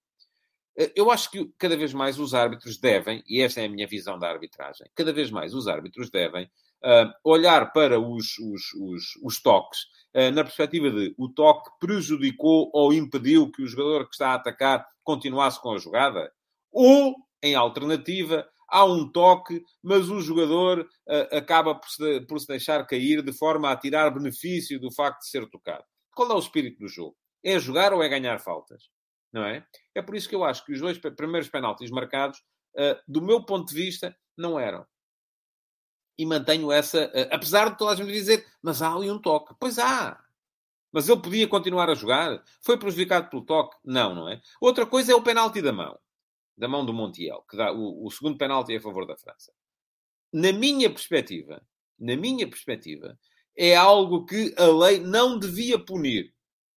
Eh, eu acho que cada vez mais os árbitros devem, e esta é a minha visão da arbitragem, cada vez mais os árbitros devem uh, olhar para os, os, os, os toques uh, na perspectiva de o toque prejudicou ou impediu que o jogador que está a atacar continuasse com a jogada, ou, em alternativa, há um toque, mas o jogador uh, acaba por se, por se deixar cair de forma a tirar benefício do facto de ser tocado. Qual é o espírito do jogo? É jogar ou é ganhar faltas? Não é? É por isso que eu acho que os dois primeiros penaltis marcados, uh, do meu ponto de vista, não eram. E mantenho essa, uh, apesar de toda a gente dizer, mas há ali um toque. Pois há. Mas ele podia continuar a jogar? Foi prejudicado pelo toque? Não, não é? Outra coisa é o penalti da mão da mão do Montiel, que dá o, o segundo penalti a favor da França. Na minha perspectiva, na minha perspectiva, é algo que a lei não devia punir.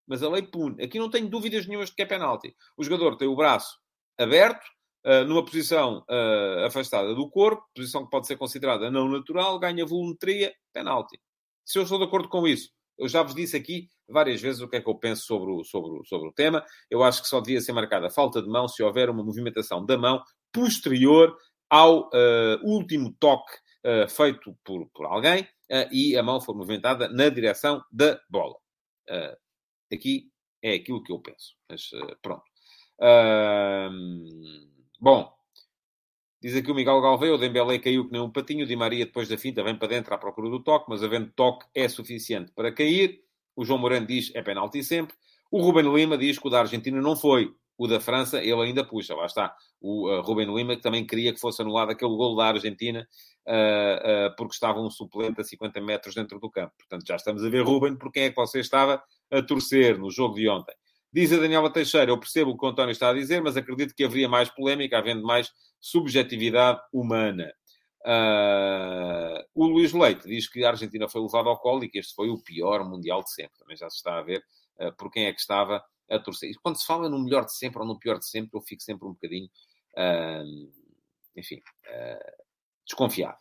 Mas a lei pune. Aqui não tenho dúvidas nenhumas de que é penalti. O jogador tem o braço aberto, uh, numa posição uh, afastada do corpo, posição que pode ser considerada não natural, ganha volumetria, penalti. Se eu estou de acordo com isso, eu já vos disse aqui várias vezes o que é que eu penso sobre o, sobre, o, sobre o tema. Eu acho que só devia ser marcada falta de mão se houver uma movimentação da mão posterior ao uh, último toque uh, feito por, por alguém uh, e a mão for movimentada na direção da bola. aqui é aquilo que eu penso. Mas pronto. bom, Diz aqui o Miguel Galvão, o Dembélé caiu que nem um patinho, Di Maria depois da finta vem para dentro à procura do toque, mas havendo toque é suficiente para cair. O João Moreno diz é penalti sempre. O Ruben Lima diz que o da Argentina não foi. O da França, ele ainda puxa, lá está. O uh, Ruben Lima, que também queria que fosse anulado aquele gol da Argentina, uh, uh, porque estava um suplente a 50 metros dentro do campo. Portanto, já estamos a ver, Ruben, por quem é que você estava a torcer no jogo de ontem. Diz a Daniela Teixeira, eu percebo o que o António está a dizer, mas acredito que haveria mais polémica, havendo mais subjetividade humana. Uh, o Luís Leite diz que a Argentina foi levada ao colo e que este foi o pior Mundial de sempre. Também já se está a ver uh, por quem é que estava a torcer. E quando se fala no melhor de sempre ou no pior de sempre, eu fico sempre um bocadinho, uh, enfim, desconfiado.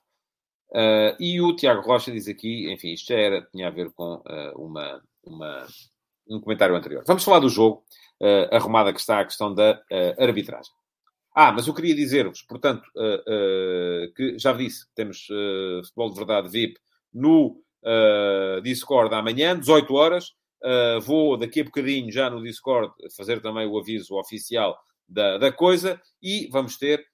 e o Tiago Rocha diz aqui, enfim, isto já era, tinha a ver com uma, uma, um comentário anterior. Vamos falar do jogo, arrumada que está a questão da arbitragem. Ah, mas eu queria dizer-vos, portanto, uh, uh, que já disse, temos uh, Futebol de Verdade VIP no Discord amanhã, 18 horas. vou daqui a bocadinho, já no Discord, fazer também o aviso oficial da, da coisa e vamos ter,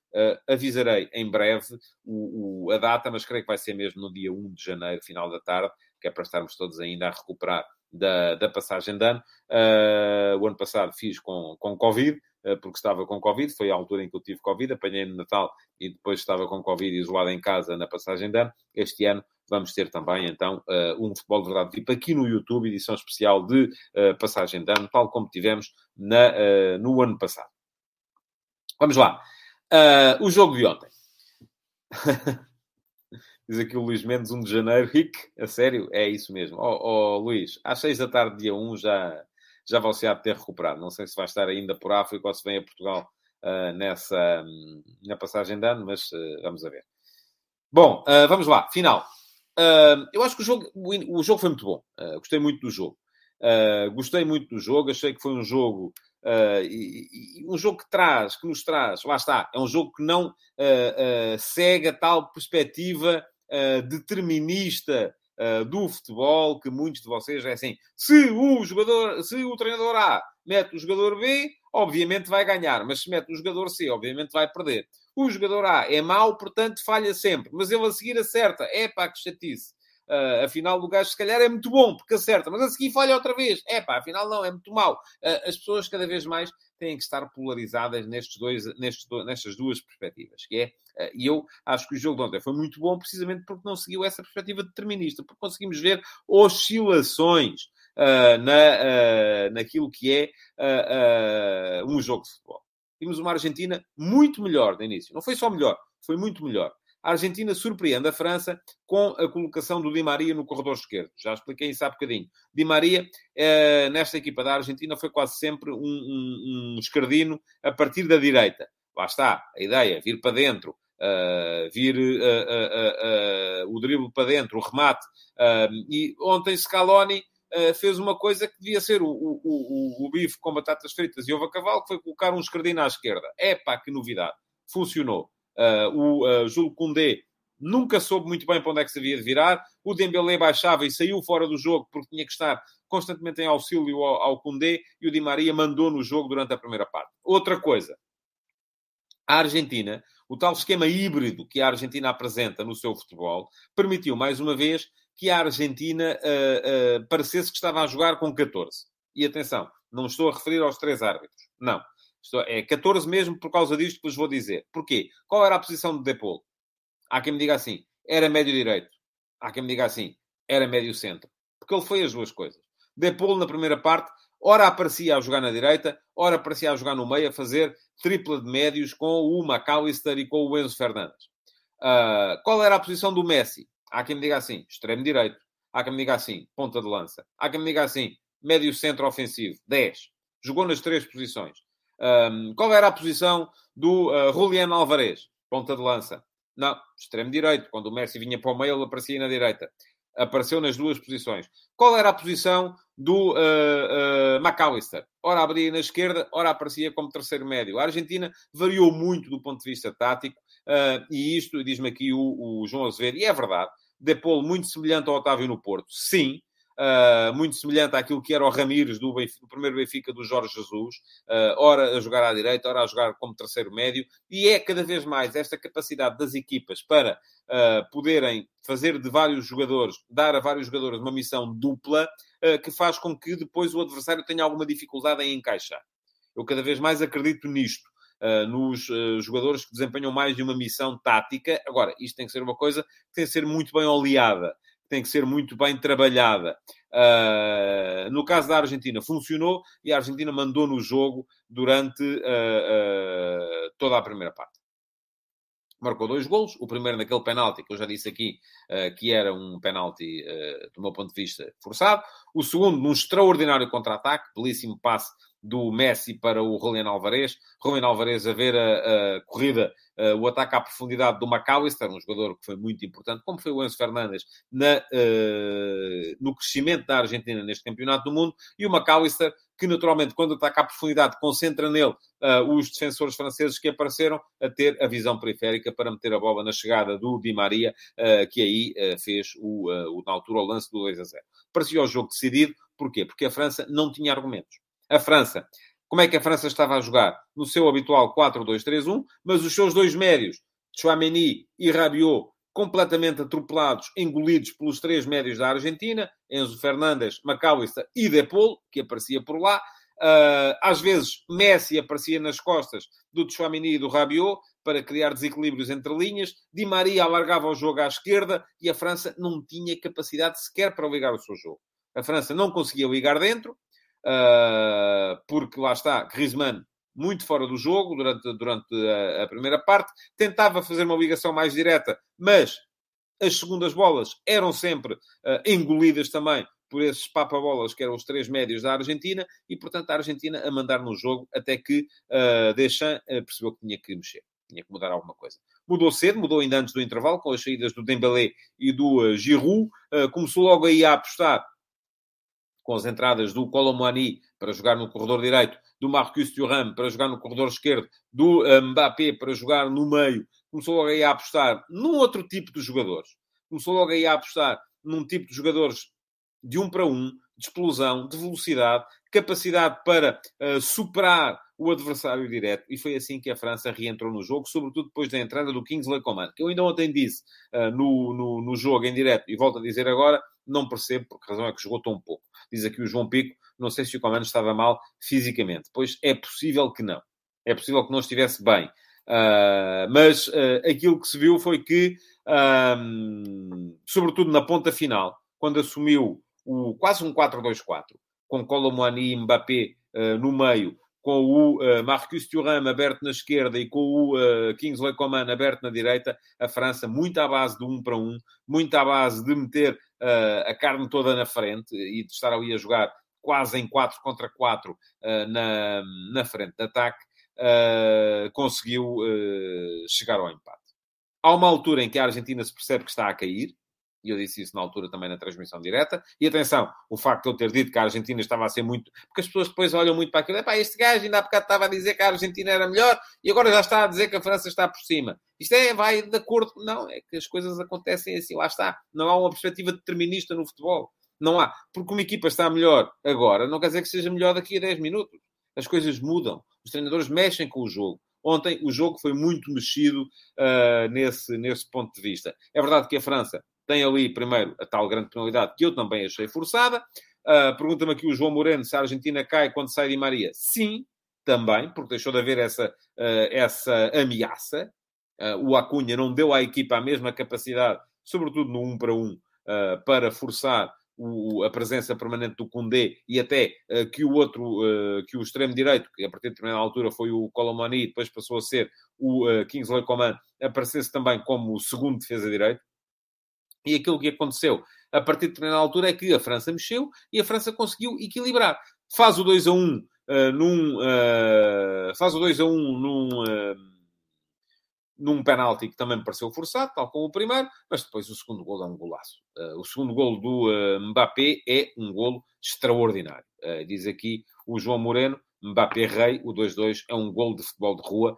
avisarei em breve o, o, a data, mas creio que vai ser mesmo no dia 1 de janeiro, final da tarde, que é para estarmos todos ainda a recuperar da, da passagem de ano. o ano passado fiz com, com Covid, eh, porque estava com Covid, foi a altura em que eu tive Covid, apanhei no Natal e depois estava com Covid isolado em casa na passagem de ano. Este ano vamos ter também, então, eh, um Futebol de Verdade tipo aqui no YouTube, edição especial de passagem de ano, tal como tivemos na, no ano passado. Vamos lá. o jogo de ontem. Diz aqui o Luís Mendes, 1 de janeiro. Rick, a sério? É isso mesmo. Ó oh, oh, Luís, às 6 da tarde, dia 1, já, já você há de ter recuperado. Não sei se vai estar ainda por África ou se vem a Portugal uh, nessa, um, na passagem de ano, mas uh, vamos a ver. Bom, uh, vamos lá, final. eu acho que o jogo, o, o jogo foi muito bom. gostei muito do jogo. gostei muito do jogo, achei que foi um jogo. E, e, um jogo que traz, que nos traz, lá está, é um jogo que não segue a tal perspectiva determinista uh, do futebol, que muitos de vocês é assim: se o jogador, se o treinador A mete o jogador B, obviamente vai ganhar, mas se mete o jogador C, obviamente vai perder. O jogador A é mau, portanto falha sempre, mas ele a seguir acerta. É pá, que chatice. Uh, afinal, o gajo se calhar é muito bom porque acerta, mas a seguir falha outra vez. É pá, afinal não, é muito mau. Uh, as pessoas cada vez mais têm que estar polarizadas nestes dois, nestes, nestas duas perspectivas, que é, e eu acho que o jogo de ontem foi muito bom precisamente porque não seguiu essa perspectiva determinista, porque conseguimos ver oscilações uh, na, uh, naquilo que é uh, um jogo de futebol. Vimos uma Argentina muito melhor no início. Não foi só melhor, foi muito melhor. A Argentina surpreende a França com a colocação do Di Maria no corredor esquerdo. Já expliquei isso há bocadinho. Di Maria, nesta equipa da Argentina, foi quase sempre um, um, um a partir da direita. Lá está, a ideia, vir para dentro, Uh, vir uh, uh, o drible para dentro, o remate. e ontem Scaloni fez uma coisa que devia ser o, o, o, o, bife com batatas fritas e ovo a cavalo, que foi colocar um escardino à esquerda. É pá, que novidade. Funcionou. Uh, o uh, Júlio Koundé nunca soube muito bem para onde é que se havia de virar. O Dembélé baixava e saiu fora do jogo porque tinha que estar constantemente em auxílio ao, ao Koundé e o Di Maria mandou no jogo durante a primeira parte. Outra coisa. A Argentina, o tal esquema híbrido que a Argentina apresenta no seu futebol, permitiu mais uma vez que a Argentina uh, uh, parecesse que estava a jogar com 14. E atenção, não estou a referir aos três árbitros. Não. É 14 mesmo por causa disto que vos vou dizer. Porquê? Qual era a posição de Depol? Há quem me diga assim, era médio direito. Há quem me diga assim, era médio centro. Porque ele foi as duas coisas. Depol, na primeira parte, ora aparecia a jogar na direita, ora aparecia a jogar no meio, a fazer tripla de médios com o McAllister e com o Enzo Fernandes. Uh, qual era a posição do Messi? Há quem me diga assim, extremo direito. Há quem me diga assim, ponta de lança. Há quem me diga assim, médio centro ofensivo, 10. Jogou nas três posições. Um, qual era a posição do uh, Juliano Alvarez? Ponta de lança. Não, extremo direito. Quando o Messi vinha para o meio, ele aparecia na direita. Apareceu nas duas posições. Qual era a posição do uh, uh, McAllister? Ora abria na esquerda, ora aparecia como terceiro médio. A Argentina variou muito do ponto de vista tático. Uh, e isto, diz-me aqui o, o João Azevedo, e é verdade, Depolo muito semelhante ao Otávio no Porto, sim, Uh, muito semelhante àquilo que era o Ramires do, do primeiro Benfica do Jorge Jesus, uh, ora a jogar à direita, ora a jogar como terceiro médio, e é cada vez mais esta capacidade das equipas para uh, poderem fazer de vários jogadores, dar a vários jogadores uma missão dupla, que faz com que depois o adversário tenha alguma dificuldade em encaixar. Eu cada vez mais acredito nisto. Uh, nos uh, jogadores que desempenham mais de uma missão tática. Agora, isto tem que ser uma coisa que tem que ser muito bem oleada, tem que ser muito bem trabalhada. Uh, no caso da Argentina, funcionou e a Argentina mandou no jogo durante toda a primeira parte. Marcou dois golos, o primeiro naquele penalti que eu já disse aqui, que era um penalti, do meu ponto de vista, forçado. O segundo, num extraordinário contra-ataque, belíssimo passe do Messi para o Julián Alvarez. Julián Alvarez a ver a, a corrida, a, o ataque à profundidade do McAllister, um jogador que foi muito importante, como foi o Enzo Fernandes, na, uh, no crescimento da Argentina neste campeonato do mundo, e o McAllister, que naturalmente, quando ataca à profundidade, concentra nele uh, os defensores franceses que apareceram a ter a visão periférica para meter a bola na chegada do Di Maria, uh, que aí fez, o, o, na altura, o lance do 2 a 0. Parecia o jogo decidido, porquê? Porque a França não tinha argumentos. A França. Como é que a França estava a jogar? No seu habitual 4-2-3-1, mas os seus dois médios, Chouameni e Rabiot, completamente atropelados, engolidos pelos três médios da Argentina, Enzo Fernandes, McAllister e Depol, que aparecia por lá. Uh, às vezes, Messi aparecia nas costas do Chouameni e do Rabiot para criar desequilíbrios entre linhas. Di Maria alargava o jogo à esquerda e a França não tinha capacidade sequer para ligar o seu jogo. A França não conseguia ligar dentro, porque lá está, Griezmann muito fora do jogo durante, durante a, a, primeira parte, tentava fazer uma ligação mais direta, mas as segundas bolas eram sempre uh, engolidas também por esses papabolas que eram os três médios da Argentina, e portanto a Argentina a mandar no jogo até que uh, Deschamps uh, percebeu que tinha que mexer, tinha que mudar alguma coisa. Mudou cedo, mudou ainda antes do intervalo, com as saídas do Dembélé e do uh, Giroud, começou logo aí a apostar com as entradas do Colomboani para jogar no corredor direito, do Marcus Thuram para jogar no corredor esquerdo, do eh, Mbappé para jogar no meio, começou logo aí a apostar num outro tipo de jogadores. Começou logo aí a apostar num tipo de jogadores de um para um, de explosão, de velocidade, capacidade para uh, superar o adversário direto. E foi assim que a França reentrou no jogo, sobretudo depois da entrada do Kingsley Coman, que eu ainda ontem disse uh, no, no, no jogo em direto, e volto a dizer agora, não percebo porque a razão é que jogou tão pouco. Diz aqui o João Pico, Não sei se o Coman estava mal fisicamente. Pois é possível que não. É possível que não estivesse bem. Uh, mas uh, aquilo que se viu foi que, um, sobretudo na ponta final, quando assumiu o, quase um 4-2-4, com Colomani e Mbappé uh, no meio, com o uh, Marcus Thuram aberto na esquerda e com o uh, Kingsley Coman aberto na direita, a França muito à base de um para um, muito à base de meter uh, a carne toda na frente e de estar ali a jogar quase em 4 contra 4 na, na frente de ataque, conseguiu chegar ao empate. Há uma altura em que a Argentina se percebe que está a cair, e eu disse isso na altura também na transmissão direta. E atenção, o facto de eu ter dito que a Argentina estava a ser muito. Porque as pessoas depois olham muito para aquilo. Epá, este gajo ainda há bocado estava a dizer que a Argentina era melhor e agora já está a dizer que a França está por cima. Isto é, vai de acordo. Não, é que as coisas acontecem assim, lá está. Não há uma perspectiva determinista no futebol. Não há. Porque uma equipa está melhor agora, não quer dizer que seja melhor daqui a 10 minutos. As coisas mudam. Os treinadores mexem com o jogo. Ontem o jogo foi muito mexido uh, nesse, nesse ponto de vista. É verdade que a França tem ali, primeiro, a tal grande penalidade que eu também achei forçada. Uh, Pergunta-me aqui o João Moreno se a Argentina cai quando sai de Maria. Sim, também, porque deixou de haver essa, uh, essa ameaça. Uh, o Acunha não deu à equipa a mesma capacidade, sobretudo no 1 para 1, para forçar o, a presença permanente do Condé e até que o outro, que o extremo direito, que a partir de determinada altura foi o Colomani, depois passou a ser o Kingsley Coman, aparecesse também como segundo defesa direito. E aquilo que aconteceu a partir de determinada altura é que a França mexeu e a França conseguiu equilibrar. Faz o 2 a 1 uh, num. Uh, faz o 2 a 1 num. Uh, num penalti que também me pareceu forçado, tal como o primeiro, mas depois o segundo gol é um golaço. O segundo gol do Mbappé é um golo extraordinário. Diz aqui o João Moreno, Mbappé rei, o 2-2 é um golo de futebol de rua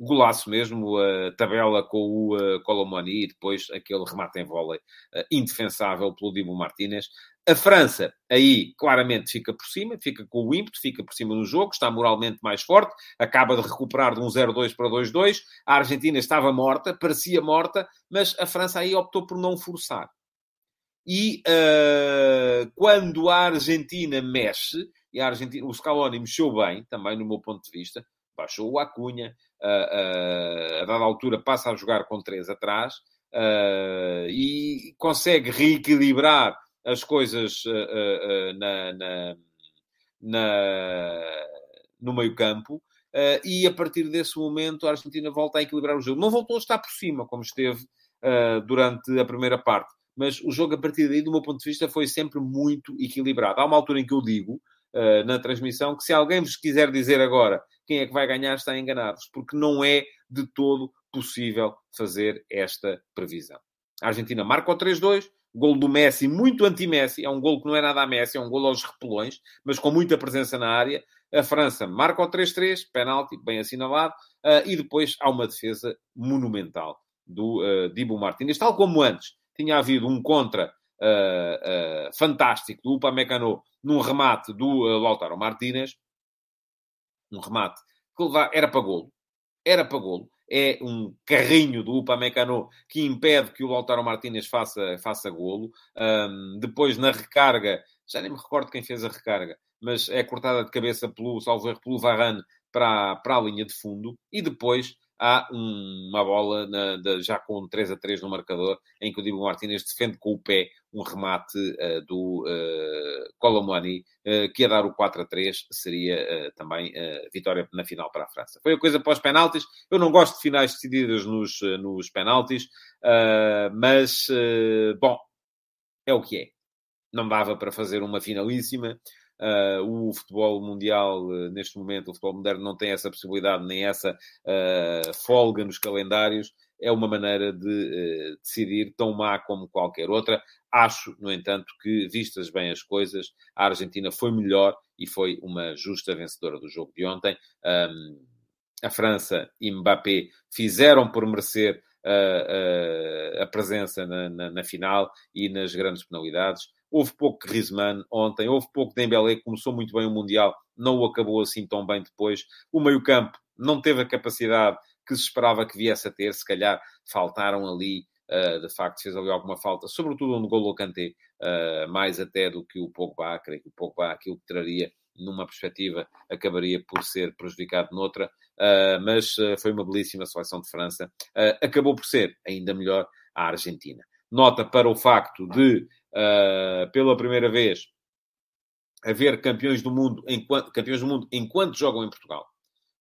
golaço mesmo, a tabela com o uh, Colomani e depois aquele remate em vôlei uh, indefensável pelo Dibu Martínez. A França, aí, claramente fica por cima, fica com o ímpeto, fica por cima no jogo, está moralmente mais forte, acaba de recuperar de um 0-2 para 2-2. A Argentina estava morta, parecia morta, mas a França aí optou por não forçar. E uh, quando a Argentina mexe, e a Argentina, o Scaloni mexeu bem, também no meu ponto de vista, baixou o Acunha, a dada altura passa a jogar com três atrás e consegue reequilibrar as coisas na, na, na, no meio campo. Uh, e a partir desse momento a Argentina volta a equilibrar o jogo. Não voltou a estar por cima, como esteve uh, durante a primeira parte, mas o jogo a partir daí, do meu ponto de vista, foi sempre muito equilibrado. Há uma altura em que eu digo uh, na transmissão que se alguém vos quiser dizer agora quem é que vai ganhar está enganado, porque não é de todo possível fazer esta previsão. A Argentina marca o 3-2, gol do Messi, muito anti-Messi, é um gol que não é nada a Messi, é um gol aos repelões, mas com muita presença na área. A França marca o 3-3, penalti, bem assinalado, uh, e depois há uma defesa monumental do uh, Dibu Martínez, tal como antes. Tinha havido um contra uh, fantástico do Upamecano num remate do Lautaro Martínez, um remate que leva, era para golo, era para golo, é um carrinho do Upamecano que impede que o Lautaro Martínez faça, faça golo. Um, depois, na recarga, já nem me recordo quem fez a recarga, mas é cortada de cabeça pelo, salvo erro, pelo Varane para, para a linha de fundo. E depois, há um, uma bola na, já com 3 a 3 no marcador, em que o Dibu Martínez defende com o pé um remate uh, do uh, Colomani, uh, que ia dar o 4 a 3, seria também vitória na final para a França. Foi a coisa pós penaltis. Eu não gosto de finais decididas nos, nos penaltis, mas, bom, é o que é. Não dava para fazer uma finalíssima. Uh, o futebol mundial, uh, neste momento, o futebol moderno não tem essa possibilidade nem essa uh, folga nos calendários. É uma maneira de decidir tão má como qualquer outra. Acho, no entanto, que, vistas bem as coisas, a Argentina foi melhor e foi uma justa vencedora do jogo de ontem. Um, a França e Mbappé fizeram por merecer a, a, presença na, na, na, final e nas grandes penalidades. Houve pouco Griezmann ontem, houve pouco Dembélé, que começou muito bem o Mundial, não o acabou assim tão bem depois. O meio-campo não teve a capacidade que se esperava que viesse a ter, se calhar faltaram ali Uh, de facto, fez ali alguma falta, sobretudo no gol do Kanté, uh, mais até do que o Pogba. Creio que o Pogba, aquilo que traria numa perspectiva, acabaria por ser prejudicado noutra. Uh, mas foi uma belíssima seleção de França. acabou por ser ainda melhor a Argentina. Nota para o facto de, pela primeira vez, haver campeões do mundo enquanto, campeões do mundo enquanto jogam em Portugal.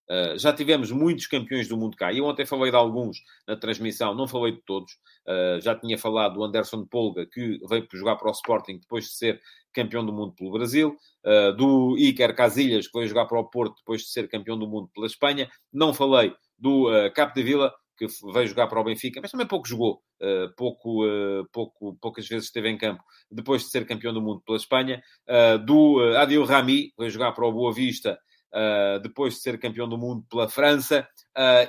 Uh, já tivemos muitos campeões do mundo cá. Eu ontem falei de alguns na transmissão, não falei de todos. Uh, já tinha falado do Anderson Polga, que veio jogar para o Sporting depois de ser campeão do mundo pelo Brasil. Uh, do Iker Casillas, que veio jogar para o Porto depois de ser campeão do mundo pela Espanha. Não falei do uh, Cap de Vila, que veio jogar para o Benfica, mas também pouco jogou, uh, pouco, uh, pouco, poucas vezes esteve em campo, depois de ser campeão do mundo pela Espanha. Uh, do Adil Rami, veio jogar para o Boa Vista, depois de ser campeão do mundo pela França.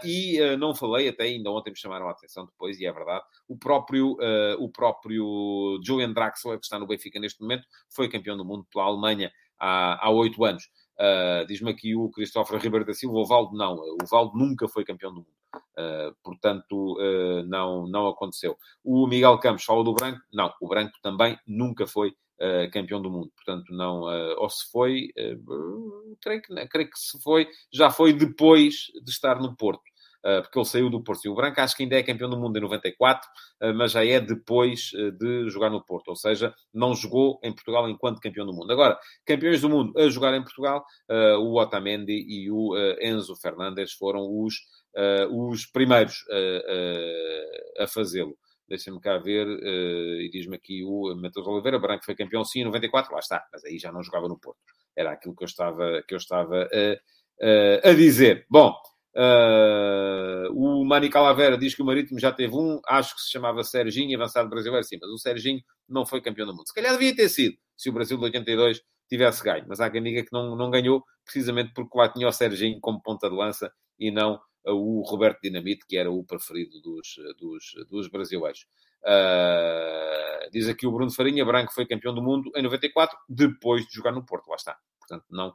e não falei, até ainda ontem me chamaram a atenção depois, e é verdade, o próprio, o próprio Julian Draxler, que está no Benfica neste momento, foi campeão do mundo pela Alemanha há oito anos. Uh, Diz-me aqui o Cristóforo Ribeiro da Silva, o Valdo não. O Valdo nunca foi campeão do mundo. Uh, portanto, uh, não, não aconteceu. O Miguel Campos fala do Branco. Não, o Branco também nunca foi campeão do mundo. Portanto, não... ou se foi... creio, que, creio que se foi... Já foi depois de estar no Porto. Ah, porque ele saiu do Porto. E o Branco acho que ainda é campeão do mundo em 94, ah, mas já é depois ah, de jogar no Porto, ou seja, não jogou em Portugal enquanto campeão do mundo. Agora, campeões do mundo a jogar em Portugal, o Otamendi e o Enzo Fernandes foram os, os primeiros a fazê-lo. Deixa-me cá ver, uh, e diz-me aqui o Matheus Oliveira, Branco foi campeão sim em 94, lá está, mas aí já não jogava no Porto. Era aquilo que eu estava, que eu estava a, a dizer. Bom, Uh, o Mani Calavera diz que o Marítimo já teve um, acho que se chamava Serginho, avançado brasileiro, sim, mas o Serginho não foi campeão do mundo. Se calhar devia ter sido, se o Brasil de 82 tivesse ganho, mas há quem diga que não, não ganhou, precisamente porque lá tinha o Serginho como ponta de lança e não o Roberto Dinamite, que era o preferido dos, dos, dos brasileiros. Uh, diz aqui o Bruno Farinha, Branco foi campeão do mundo em 94, depois de jogar no Porto, lá está. Portanto, não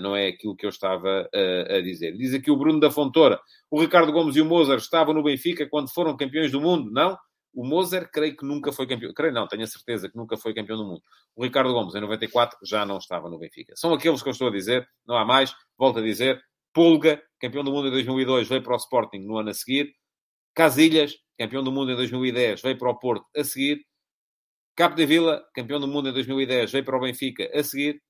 não é aquilo que eu estava uh, a dizer. Diz aqui o Bruno da Fontoura. O Ricardo Gomes e o Mozart estavam no Benfica quando foram campeões do mundo? Não. O Mozart, creio que nunca foi campeão. Creio não, tenho a certeza que nunca foi campeão do mundo. O Ricardo Gomes, em 94, já não estava no Benfica. São aqueles que eu estou a dizer, não há mais. Volto a dizer. Pulga, campeão do mundo em 2002, veio para o Sporting no ano a seguir. Casilhas, campeão do mundo em 2010, veio para o Porto a seguir. Capo de Vila, campeão do mundo em 2010, veio para o Benfica a seguir.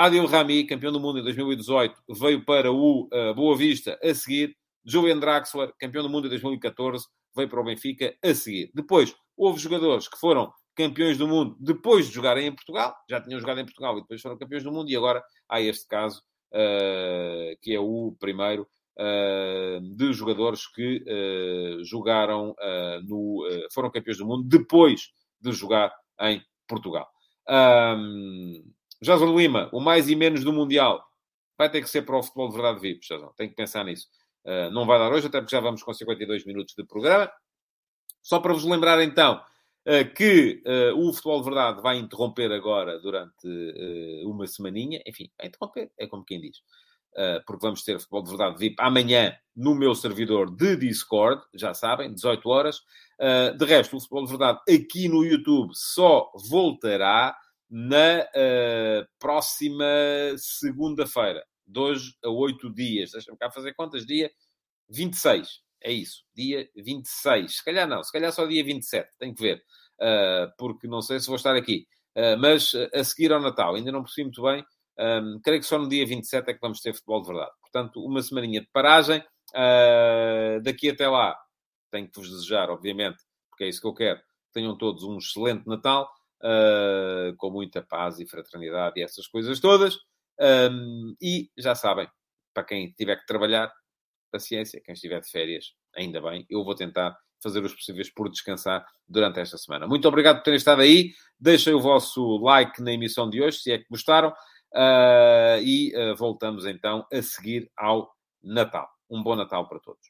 Adil Rami, campeão do mundo em 2018, veio para o uh, Boa Vista a seguir. Julian Draxler, campeão do mundo em 2014, veio para o Benfica a seguir. Depois, houve jogadores que foram campeões do mundo depois de jogarem em Portugal, já tinham jogado em Portugal e depois foram campeões do mundo, e agora há este caso, uh, que é o primeiro uh, de jogadores que uh, jogaram no. foram campeões do mundo depois de jogar em Portugal. Um, José Lima, o mais e menos do Mundial. Vai ter que ser para o futebol de verdade VIP, José. Tem que pensar nisso. Uh, não vai dar hoje, até porque já vamos com 52 minutos de programa. Só para vos lembrar, então, uh, que uh, o Futebol de Verdade vai interromper agora durante uma semaninha. Enfim, vai interromper, é como quem diz. porque vamos ter Futebol de Verdade VIP amanhã no meu servidor de Discord, já sabem, 18 horas. de resto, o Futebol de Verdade aqui no YouTube só voltará na uh, próxima segunda-feira, de hoje a oito dias. Deixa-me cá fazer contas, dia 26. É isso, dia 26. Se calhar não, se calhar só dia 27, tenho que ver, uh, porque não sei se vou estar aqui. Uh, mas a seguir ao Natal, ainda não percebi muito bem, um, creio que só no dia 27 é que vamos ter futebol de verdade. Portanto, uma semaninha de paragem. Daqui até lá, tenho que vos desejar, obviamente, porque é isso que eu quero, tenham todos um excelente Natal uh, com muita paz e fraternidade e essas coisas todas. Um, e já sabem, para quem tiver que trabalhar, paciência, quem estiver de férias, ainda bem, eu vou tentar fazer os possíveis por descansar durante esta semana. Muito obrigado por terem estado aí. Deixem o vosso like na emissão de hoje, se é que gostaram. Uh, e uh, voltamos então a seguir ao Natal. Um bom Natal para todos.